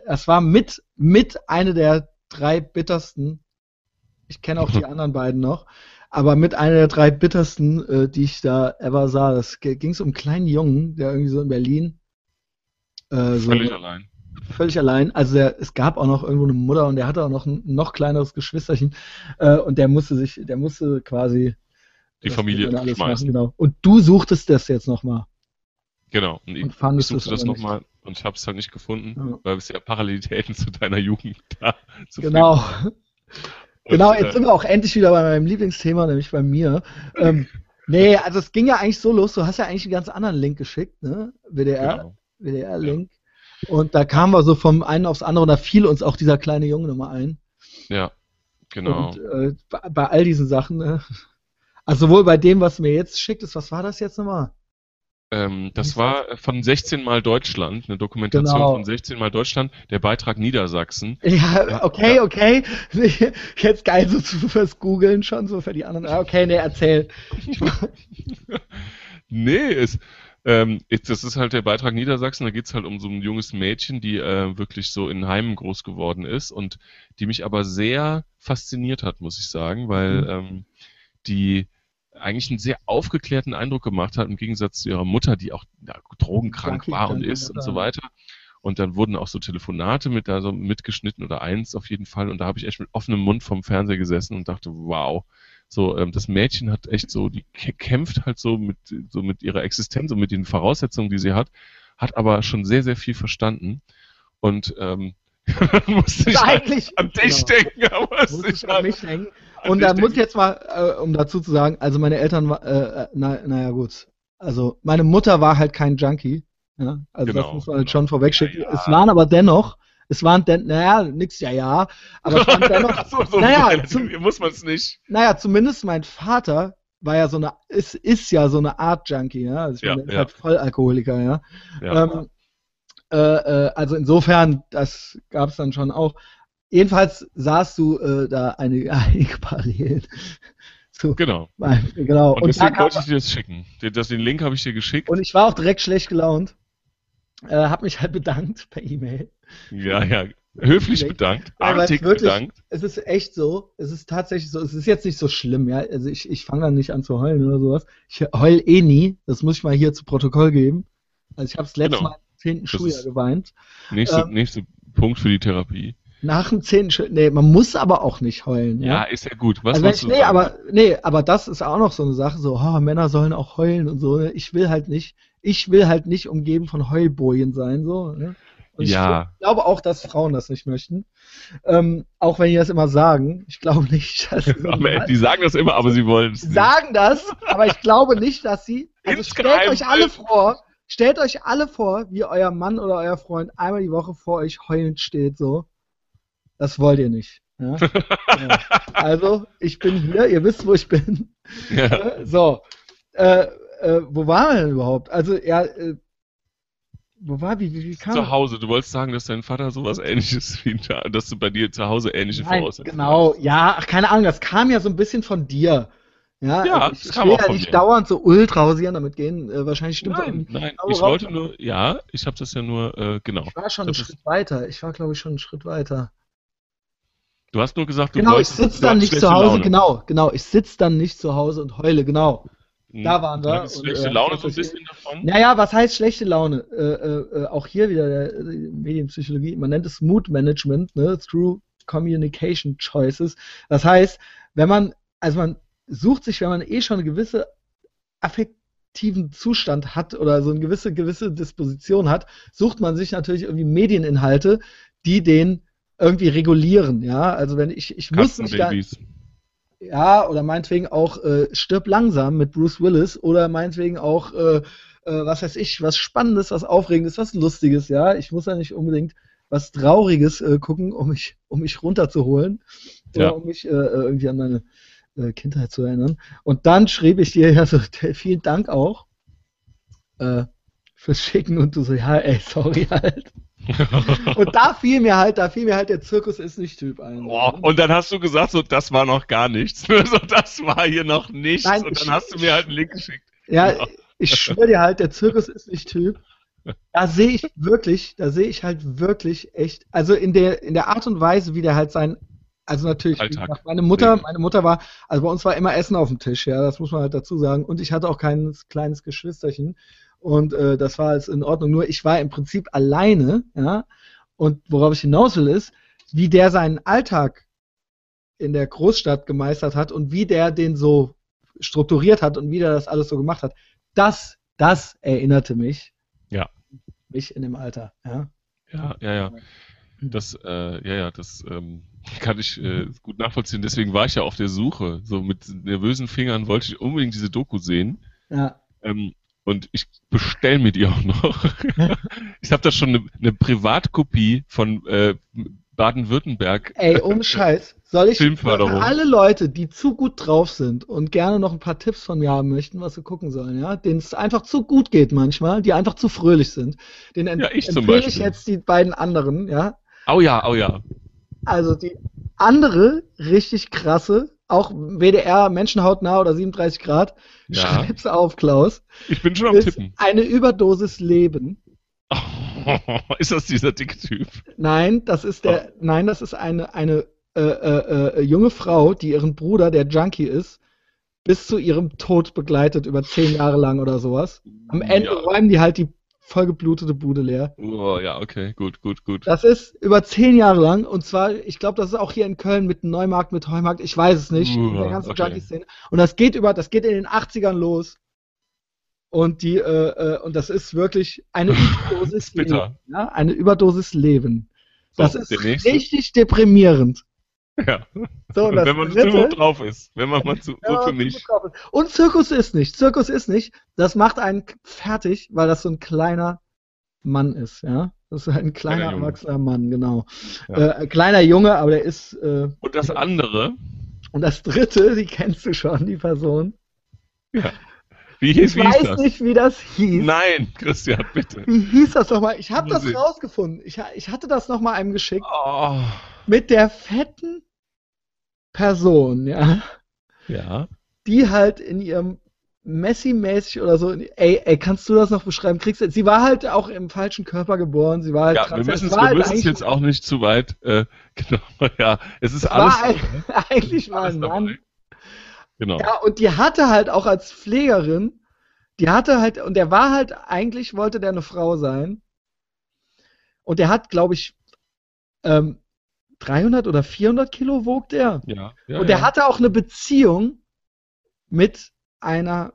das war mit, mit eine der drei bittersten, ich kenne auch die anderen beiden noch, aber mit einer der drei bittersten, äh, die ich da ever sah. Das ging es um einen kleinen Jungen, der irgendwie so in Berlin äh, so Völlig allein. Völlig allein. Also der, es gab auch noch irgendwo eine Mutter und der hatte auch noch ein noch kleineres Geschwisterchen äh, und der musste sich, der musste quasi Die Familie alles schmeißen. machen, genau. Und du suchtest das jetzt nochmal Genau. Und ich, und ich suchte das nochmal und ich habe es halt nicht gefunden, Ja. weil es ja Parallelitäten zu deiner Jugend da zu Genau. Genau, äh, jetzt sind wir auch endlich wieder bei meinem Lieblingsthema, nämlich bei mir. Ähm, nee, also es ging ja eigentlich so los, du hast ja eigentlich einen ganz anderen Link geschickt, ne? WDR, genau. WDR-Link. Und da kamen wir so vom einen aufs andere und da fiel uns auch dieser kleine Junge nochmal ein. Ja, genau. Und äh, bei, bei all diesen Sachen, ne? Also sowohl bei dem, was mir jetzt schicktest, was war das jetzt nochmal? Ähm, das war von 16 mal Deutschland, eine Dokumentation Genau. von 16 mal Deutschland, der Beitrag Niedersachsen. Ja, okay, ja. okay. Jetzt geil so zu, fürs Googeln schon, so für die anderen. Okay, nee, erzähl. Nee, es, ähm, das ist halt der Beitrag Niedersachsen, da geht's halt um so ein junges Mädchen, die äh, wirklich so in Heimen groß geworden ist und die mich aber sehr fasziniert hat, muss ich sagen, weil Mhm. ähm, die eigentlich einen sehr aufgeklärten Eindruck gemacht hat, im Gegensatz zu ihrer Mutter, die auch ja, drogenkrank war und ist und so weiter. Und dann wurden auch so Telefonate mit da so mitgeschnitten oder eins auf jeden Fall. Und da habe ich echt mit offenem Mund vom Fernseher gesessen und dachte, wow, so ähm, das Mädchen hat echt so, die kä- kämpft halt so mit so mit ihrer Existenz und mit den Voraussetzungen, die sie hat, hat aber schon sehr sehr viel verstanden. Und ähm, dann musste ich eigentlich an dich genau. denken, aber ich ich an mich denken. Und da muss ich jetzt mal, äh, um dazu zu sagen, also meine Eltern, äh, äh, na, naja gut, also meine Mutter war halt kein Junkie. Ja? Also das Genau, muss man halt genau. schon vorwegschicken. Ja, ja. Es waren aber dennoch, es waren denn, naja, nix ja ja, aber es waren dennoch, so, so naja, zum- muss man es nicht. naja, zumindest mein Vater war ja so eine, ist, ist ja so eine Art Junkie, ja. Also ich Ja, meine, der ist ja. halt Vollalkoholiker, ja. Ja. Ähm, äh, äh, also insofern, das gab es dann schon auch. Jedenfalls sahst du äh, da einige, einige Parallelen. zu, genau. genau. Und, Und, deswegen wollte ich dir das schicken. Den, das, den Link habe ich dir geschickt. und ich war auch direkt schlecht gelaunt. Äh, hab mich halt bedankt per E-Mail. ja, ja. Höflich bedankt, Ja, es artig wirklich- bedankt. Es ist echt so, es ist tatsächlich so, es ist jetzt nicht so schlimm, ja. Also ich, ich fange dann nicht an zu heulen oder sowas. Ich heul eh nie, das muss ich mal hier zu Protokoll geben. Also ich habe das letzte Genau. Mal im 10. Das Schuljahr geweint. Nächster, Ähm, nächster Punkt für die Therapie. Nach dem zehnten Schritt, nee, man muss aber auch nicht heulen. Ja, Ja, ist ja gut. Was also ich, nee, sagen? aber, nee, aber das ist auch noch so eine Sache, so, oh, Männer sollen auch heulen und so. Ne? Ich will halt nicht, ich will halt nicht umgeben von Heulbojen sein, so. Ne? Und Ja. ich glaube auch, dass Frauen das nicht möchten. Ähm, auch wenn die das immer sagen. Ich glaube nicht, dass sie Aber die sagen das immer, aber sie wollen es nicht. sagen das, aber ich glaube nicht, dass sie. Also stellt euch alle vor, stellt euch alle vor, wie euer Mann oder euer Freund einmal die Woche vor euch heulend steht, so. Das wollt ihr nicht. Ja? ja. Also, ich bin hier, ihr wisst, wo ich bin. Ja. So. Äh, äh, wo waren wir denn überhaupt? Also, ja, äh, wo war, wie, wie, wie kam Zu Hause. Du wolltest sagen, dass dein Vater sowas ähnliches wie ein- dass du bei dir zu Hause ähnliche Nein, Voraussetzungen genau, hast. ja, ach, keine Ahnung, das kam ja so ein bisschen von dir. Ja, Ja, also ich, das ich kam will auch ja von nicht mir. dauernd so ultra hausieren damit gehen. Äh, wahrscheinlich stimmt das Nein, irgendwie. nein, Aber ich raus- wollte nur, ja, ich habe das ja nur, äh, genau. Ich war schon einen Das Schritt weiter. Ich war, glaube ich, schon einen Schritt weiter. Du hast nur gesagt, du genau, ich wolltest, sitze du dann hast nicht zu Hause, Laune. genau, genau. Ich sitze dann nicht zu Hause und heule, genau. Hm. Da waren wir und, schlechte äh, Laune so ein bisschen davon. Naja, was heißt schlechte Laune? Äh, äh, äh, auch hier wieder der äh, Medienpsychologie. Man nennt es Mood Management, ne? Through Communication Choices. Das heißt, wenn man, also man sucht sich, wenn man eh schon eine gewisse affektiven Zustand hat oder so eine gewisse, gewisse Disposition hat, sucht man sich natürlich irgendwie Medieninhalte, die den irgendwie regulieren, ja. Also wenn ich, ich muss mich da. Ja, oder meinetwegen auch äh, Stirb langsam mit Bruce Willis oder meinetwegen auch, äh, äh, was weiß ich, was Spannendes, was Aufregendes, was Lustiges, ja. Ich muss ja nicht unbedingt was Trauriges äh, gucken, um mich, um mich runterzuholen oder Ja. um mich äh, äh, irgendwie an meine äh, Kindheit zu erinnern. Und dann schrieb ich dir ja so, vielen Dank auch äh, fürs Schicken und du so, ja, ey, sorry halt. Und da fiel mir halt, da fiel mir halt der Zirkus ist nicht Typ ein. Boah, und dann hast du gesagt, so, das war noch gar nichts. so, das war hier noch nichts. Nein, und ich- dann hast du mir halt einen Link geschickt. Ja, Ja. ich schwöre dir halt, der Zirkus ist nicht Typ. Da sehe ich wirklich, da sehe ich halt wirklich echt, also in der, in der Art und Weise, wie der halt sein, also natürlich, gesagt, meine Mutter, meine Mutter war, also bei uns war immer Essen auf dem Tisch, ja, das muss man halt dazu sagen. Und ich hatte auch kein kleines Geschwisterchen. Und äh, das war alles in Ordnung. Nur ich war im Prinzip alleine, ja. Und worauf ich hinaus will, ist, wie der seinen Alltag in der Großstadt gemeistert hat und wie der den so strukturiert hat und wie der das alles so gemacht hat. Das, das erinnerte mich. Ja. Mich in dem Alter, ja. Ja, ja, ja. Das, äh, ja, ja, das ähm, kann ich äh, gut nachvollziehen. Deswegen war ich ja auf der Suche. So mit nervösen Fingern wollte ich unbedingt diese Doku sehen. Ja. Ähm, und ich bestell mir die auch noch. ich habe da schon eine, eine Privatkopie von äh, Baden-Württemberg. Ey, ohne Scheiß. Soll ich für Filmförderung. alle Leute, die zu gut drauf sind und gerne noch ein paar Tipps von mir haben möchten, was sie gucken sollen, ja, denen es einfach zu gut geht manchmal, die einfach zu fröhlich sind, den Ja, ich zum empfehle ich jetzt die beiden anderen, ja. Oh ja, oh ja. Also die andere richtig krasse, auch WDR Menschenhautnah oder 37 Grad, Ja. schreib's auf, Klaus, Ich bin schon am ist Tippen. eine Überdosis Leben. ist das dieser dicke Typ? Nein, das ist der, nein, das ist eine, eine äh, äh, äh, junge Frau, die ihren Bruder, der Junkie ist, bis zu ihrem Tod begleitet, über zehn Jahre lang oder sowas. Am Ende Ja. räumen die halt die vollgeblutete Bude leer. Oh, ja, okay, gut, gut, gut. Das ist über zehn Jahre lang und zwar, ich glaube, das ist auch hier in Köln mit Neumarkt, mit Heumarkt, ich weiß es nicht, in der Uh, ganzen okay. Junkie-Szene. Und das geht über, das geht in den 80ern los. Und die, äh, äh, und das ist wirklich eine Überdosis. Leben. Ja? Eine Überdosis Leben. So, Das ist richtig deprimierend. Ja. So, und das wenn man dritte- so drauf ist. Wenn man mal zu, Ja, so für mich. Und Zirkus ist nicht. Zirkus ist nicht. Das macht einen fertig, weil das so ein kleiner Mann ist, ja. Das ist ein kleiner, erwachsener Mann, genau. Ja. Äh, ein kleiner Junge, aber der ist. Äh, Und das andere, und das dritte, die kennst du schon, die Person. wie Ich hieß, wie hieß weiß das? nicht, wie das hieß. Nein, Christian, bitte. Wie hieß das nochmal? Ich habe das ich. rausgefunden. Ich, ich hatte das nochmal einem geschickt. Oh. Mit der fetten Person, ja. Ja. die halt in ihrem Messi-mäßig oder so, ey, ey, kannst du das noch beschreiben? Kriegst sie war halt auch im falschen Körper geboren, sie war halt Ja, wir müssen es halt jetzt auch nicht zu weit. Äh, genau, ja. Es ist es alles. war ein, eigentlich war ein dabei. Mann. Genau. Ja, und die hatte halt auch als Pflegerin, die hatte halt, und der war halt, eigentlich wollte der eine Frau sein. Und der hat, glaube ich, ähm, 300 oder 400 Kilo wog der. Ja. ja Und der ja. hatte auch eine Beziehung mit einer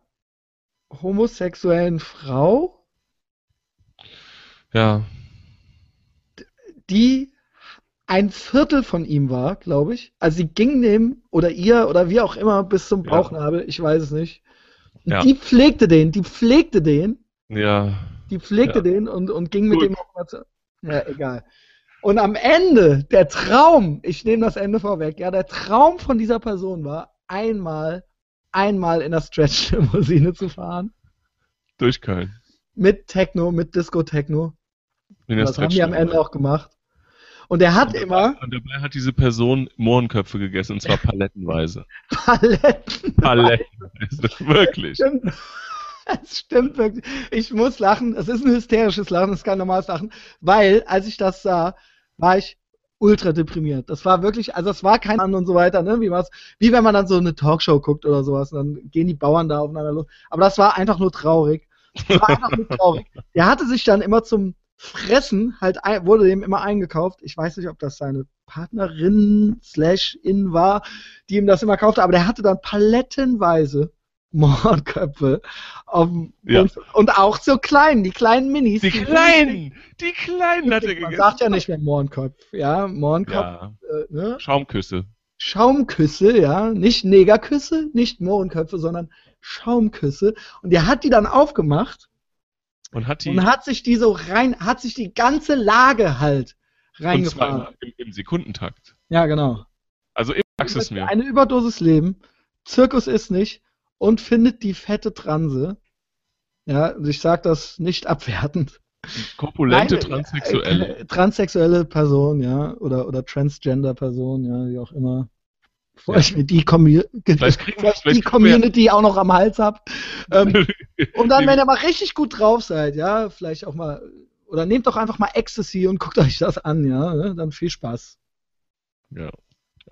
homosexuellen Frau, Ja. die ein Viertel von ihm war, glaube ich. Also sie ging dem oder ihr oder wie auch immer bis zum Ja. Bauchnabel, ich weiß es nicht. Und Ja. die pflegte den, die pflegte den, Ja. die pflegte Ja. den und, und ging mit Gut. dem auch mal zu. Ja, egal. Und am Ende, der Traum, ich nehme das Ende vorweg, ja, der Traum von dieser Person war, einmal, einmal in der Stretch-Limousine zu fahren. Durch Köln. Mit Techno, mit Disco-Techno. Das haben die am Ende auch gemacht. Und er hat Und immer dabei, und dabei hat diese Person Mohrenköpfe gegessen, und zwar palettenweise. Paletten. Palettenweise. Wirklich. Stimmt. Es stimmt wirklich. Ich muss lachen. Es ist ein hysterisches Lachen, es ist kein normales Lachen, weil, als ich das sah, war ich ultra deprimiert. Das war wirklich, also es war kein An und so weiter, ne? Wie, was, wie wenn man dann so eine Talkshow guckt oder sowas, und dann gehen die Bauern da aufeinander los. Aber das war einfach nur traurig. Das war einfach nur traurig. Der hatte sich dann immer zum Fressen, halt wurde dem immer eingekauft. Ich weiß nicht, ob das seine Partnerin slash in war, die ihm das immer kaufte, aber der hatte dann palettenweise Mordköpfe auf dem Ja. und, und auch so klein, die kleinen Minis. Die kleinen! Die kleinen hat er Man gegessen. sagt ja nicht mehr Mohrenkopf, ja, Mohrenkopf, Ja. äh, ne? Schaumküsse. Schaumküsse, ja, nicht Negerküsse, nicht Mohrenköpfe, sondern Schaumküsse. Und der hat die dann aufgemacht Und hat die. und hat sich die so rein, hat sich die ganze Lage halt und zwar reingefahren. im, im Sekundentakt. Ja, genau. Also im Praxis mir. Eine Überdosis Leben, Zirkus ist nicht und findet die fette Transe. Ja, ich sag das nicht abwertend. Korpulente Nein, Transsexuelle. Äh, transsexuelle Person, ja, oder, oder Transgender Person, ja, wie auch immer. Bevor Ja. ich mir die, Commu Vielleicht kriegen- vielleicht die kriegen wir- Community auch noch am Hals hab. Ähm, und dann, wenn ihr mal richtig gut drauf seid, ja, vielleicht auch mal, oder nehmt doch einfach mal Ecstasy und guckt euch das an, ja, ne? dann viel Spaß. Ja.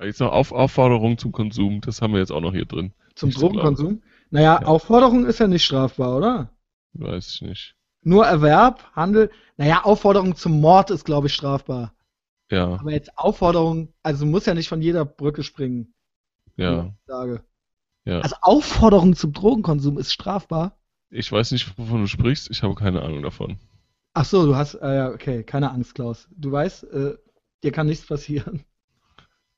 Jetzt noch Auf Aufforderung zum Konsum, das haben wir jetzt auch noch hier drin. Zum Nicht Drogenkonsum. Naja, Ja. Aufforderung ist ja nicht strafbar, oder? Weiß ich nicht. Nur Erwerb, Handel. Naja, Aufforderung zum Mord ist, glaube ich, strafbar. Ja, Aber jetzt Aufforderung, also muss ja nicht von jeder Brücke springen. ja, Sage. ja. Also Aufforderung zum Drogenkonsum ist strafbar. Ich weiß nicht, wovon du sprichst. Ich habe keine Ahnung davon. Ach so, du hast, äh, ja, okay, keine Angst, Klaus. Du weißt, äh, dir kann nichts passieren.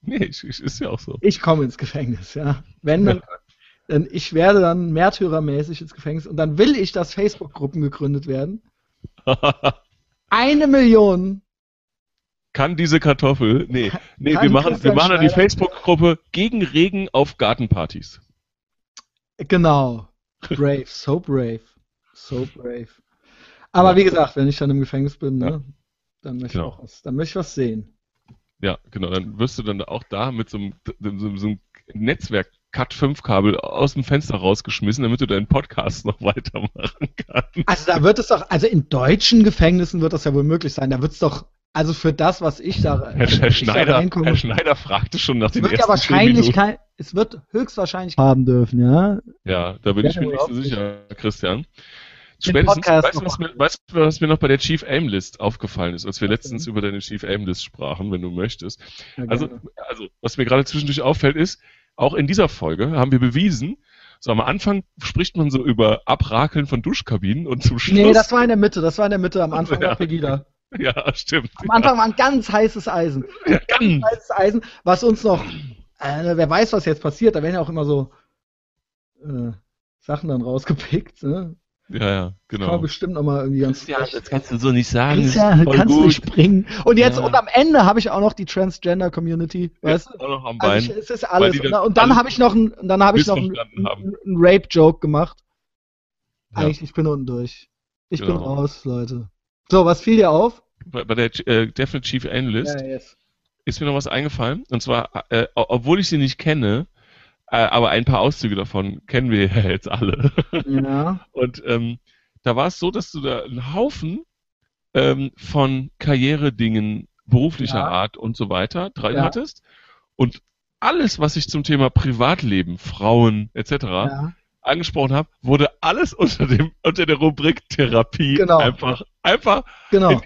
Nee, ich, ich, ist ja auch so. Ich komme ins Gefängnis, ja. Wenn dann, dann ich werde dann märtyrermäßig ins Gefängnis und dann will ich, dass Facebook-Gruppen gegründet werden. Eine Million. Kann diese Kartoffel? Nee, nee wir machen, wir machen dann die Facebook-Gruppe gegen Regen auf Gartenpartys. Genau. Brave, so brave. So brave. Aber wie gesagt, wenn ich dann im Gefängnis bin, ne, Ja. dann möchte Genau. ich was, dann möchte ich was sehen. Ja, genau. Dann wirst du dann auch da mit so einem, so einem Netzwerk Cut 5 Kabel aus dem Fenster rausgeschmissen, damit du deinen Podcast noch weitermachen kannst. Also da wird es doch, also in deutschen Gefängnissen wird das ja wohl möglich sein. Da wird es doch, also für das, was ich da, Herr, ich Herr, da Schneider, reinkomme, Herr Schneider fragte schon nach es den wird ja ersten wahrscheinlich kein, es wird höchstwahrscheinlich haben dürfen, ja. Ja, da bin Ja, ich mir nicht so sicher, Christian. Spätestens, weißt du, was mir, weißt was mir noch bei der Chief Aim List aufgefallen ist, als wir Was letztens über deine Chief Aim List sprachen, wenn du möchtest. Ja, Also, also, was mir gerade zwischendurch auffällt, ist, auch in dieser Folge haben wir bewiesen, so am Anfang spricht man so über Abrakeln von Duschkabinen und zum Schluss. nee, das war in der Mitte, das war in der Mitte am Anfang Ja. war Pegida. ja, stimmt. Am Anfang war ein ganz heißes Eisen. Ja, ganz. Heißes Eisen, was uns noch, äh, wer weiß, was jetzt passiert, da werden ja auch immer so äh, Sachen dann rausgepickt, ne? Ja, ja, genau. bestimmt nochmal irgendwie ganz kannst du so nicht sagen. Ja, kannst du nicht bringen. Und jetzt, Ja. und am Ende habe ich auch noch die Transgender-Community, weißt du? Auch noch am Also Bein. ich, es ist alles. Und, das und dann habe ich noch, ein, dann habe ich noch einen, Rape-Joke gemacht. Ja. Eigentlich, ich bin unten durch. Ich bin Genau. raus, Leute. So, was fiel dir auf? bei, bei der äh, Definite Chief Aim List yes. ist mir noch was eingefallen. Und zwar, äh, obwohl ich sie nicht kenne, aber ein paar Auszüge davon kennen wir ja jetzt alle. Ja. Und ähm, da war es so, dass du da einen Haufen ähm, von Karrieredingen beruflicher Ja. Art und so weiter drin Ja. hattest. Und alles, was ich zum Thema Privatleben, Frauen etc. ja. angesprochen habe, wurde alles unter dem unter der Rubrik Therapie Genau. einfach einfach Genau.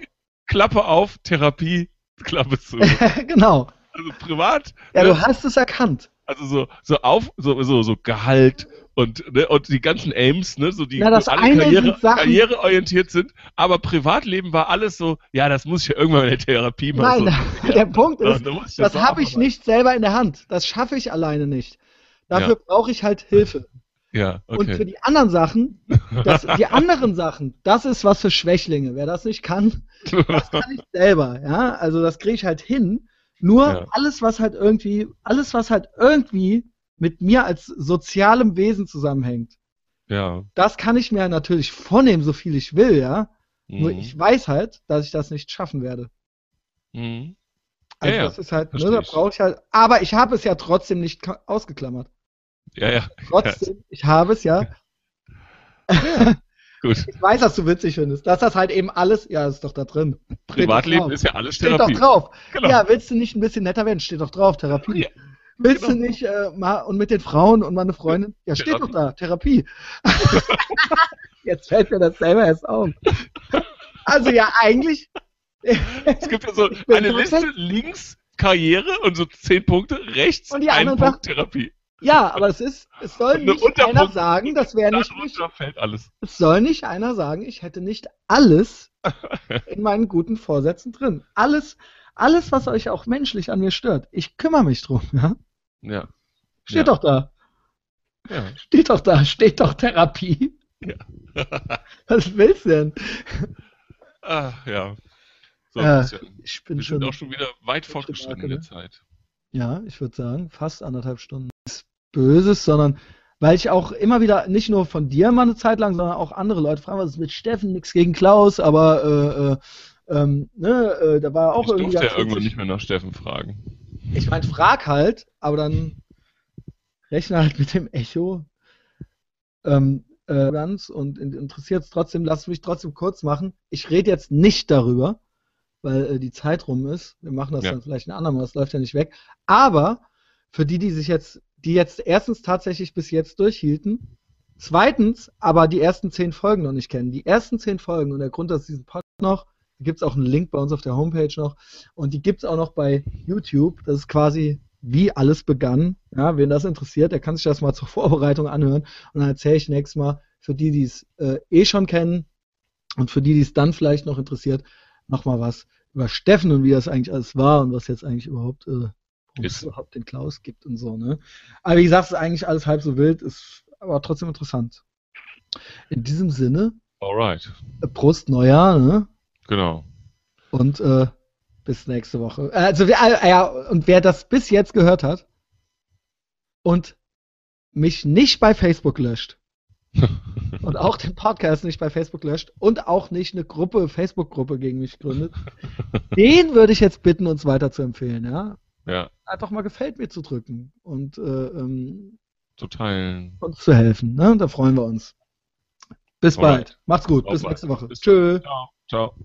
Klappe auf, Therapie, Klappe zu. genau. Also privat. Ja, ne? du hast es erkannt. Also so, so auf, so, so, so Gehalt und, ne, und die ganzen Aims, ne, so die Na, das alle Karriere, sind karriereorientiert sind, aber Privatleben war alles so, ja, das muss ich ja irgendwann in der Therapie machen. Nein, so, der Punkt ja, ist, da das auch habe ich nicht selber in der Hand. Das schaffe ich alleine nicht. Dafür brauche ich halt Hilfe. Ja, Und für okay. die anderen Sachen, das, die anderen Sachen, das ist was für Schwächlinge. Wer das nicht kann, das kann ich selber. Ja, also das kriege ich halt hin. Nur Ja. alles, was halt irgendwie, alles, was halt irgendwie mit mir als sozialem Wesen zusammenhängt, ja. das kann ich mir natürlich vornehmen, so viel ich will, ja. Nur Mhm. ich weiß halt, dass ich das nicht schaffen werde. Mhm. Also Ja, ja, das ist halt, ne, da brauche ich halt, aber ich habe es ja trotzdem nicht ausgeklammert. Ja, ja. Trotzdem, ich habe es ja. Gut. Ich weiß, dass du witzig findest. Dass das halt eben alles, ja, ist doch da drin. Privatleben ist ja alles Steht Therapie. doch drauf. Genau. Ja, willst du nicht ein bisschen netter werden? Steht doch drauf, Therapie. Ja, willst genau. du nicht äh, mal und mit den Frauen und mal eine Freundin? Ja, steht Therapie. doch da, Therapie. Jetzt fällt mir das selber erst auf. Also ja, eigentlich. Es gibt ja so eine. Liste links Karriere und so zehn Punkte, rechts Und die ein Punkt Therapie. Ja, aber es ist, es soll nicht einer sagen, das wäre nicht fällt alles. Es soll nicht einer sagen, ich hätte nicht alles in meinen guten Vorsätzen drin. Alles, alles, was euch auch menschlich an mir stört. Ich kümmere mich drum, ja? Ja. Steht Ja. doch da. ja. Steht doch da. Steht doch Therapie. Ja. Was willst du denn? Ah, ja. So, Christian. Ich bin Wir schon, sind auch schon wieder weit fortgeschritten in der? Zeit. ja, ich würde sagen, fast anderthalb Stunden. Böses, sondern weil ich auch immer wieder, nicht nur von dir mal eine Zeit lang, sondern auch andere Leute fragen, was ist mit Steffen? Nichts gegen Klaus, aber äh, äh, ähm, ne, äh, da war auch ich irgendwie durfte ja irgendwann nicht mehr nach Steffen fragen. Ich meine, frag halt, aber dann rechne halt mit dem Echo. Ähm, äh, ganz und interessiert es trotzdem, lass mich trotzdem kurz machen. Ich rede jetzt nicht darüber, weil äh, die Zeit rum ist. Wir machen das Ja. dann vielleicht ein andermal, das läuft ja nicht weg. Aber für die, die sich jetzt, die jetzt erstens tatsächlich bis jetzt durchhielten, zweitens aber die ersten zehn Folgen noch nicht kennen. Die ersten zehn Folgen und der Grund, dass es diesen Podcast noch, gibt es auch einen Link bei uns auf der Homepage noch und die gibt es auch noch bei YouTube. Das ist quasi wie alles begann. Ja, wen das interessiert, der kann sich das mal zur Vorbereitung anhören und dann erzähle ich nächstes Mal für die, die es äh, eh schon kennen und für die, die es dann vielleicht noch interessiert, nochmal was über Steffen und wie das eigentlich alles war und was jetzt eigentlich überhaupt, äh, warum es überhaupt den Klaus gibt und so. Ne? Aber wie gesagt, es ist eigentlich alles halb so wild, ist aber trotzdem interessant. In diesem Sinne, Alright. äh, Prost Neujahr, ne? Genau. Und äh, bis nächste Woche. Äh, Also, wer, äh, ja, und wer das bis jetzt gehört hat und mich nicht bei Facebook löscht und auch den Podcast nicht bei Facebook löscht und auch nicht eine Gruppe, Facebook-Gruppe gegen mich gründet, den würde ich jetzt bitten, uns weiter zu empfehlen, ja? Ja, Einfach mal gefällt mir zu drücken und äh, ähm, zu teilen. uns zu helfen, ne? Da freuen wir uns. Bis Alright. bald. Macht's gut. Bis nächste Woche. Bis Tschö. Ciao. Ciao.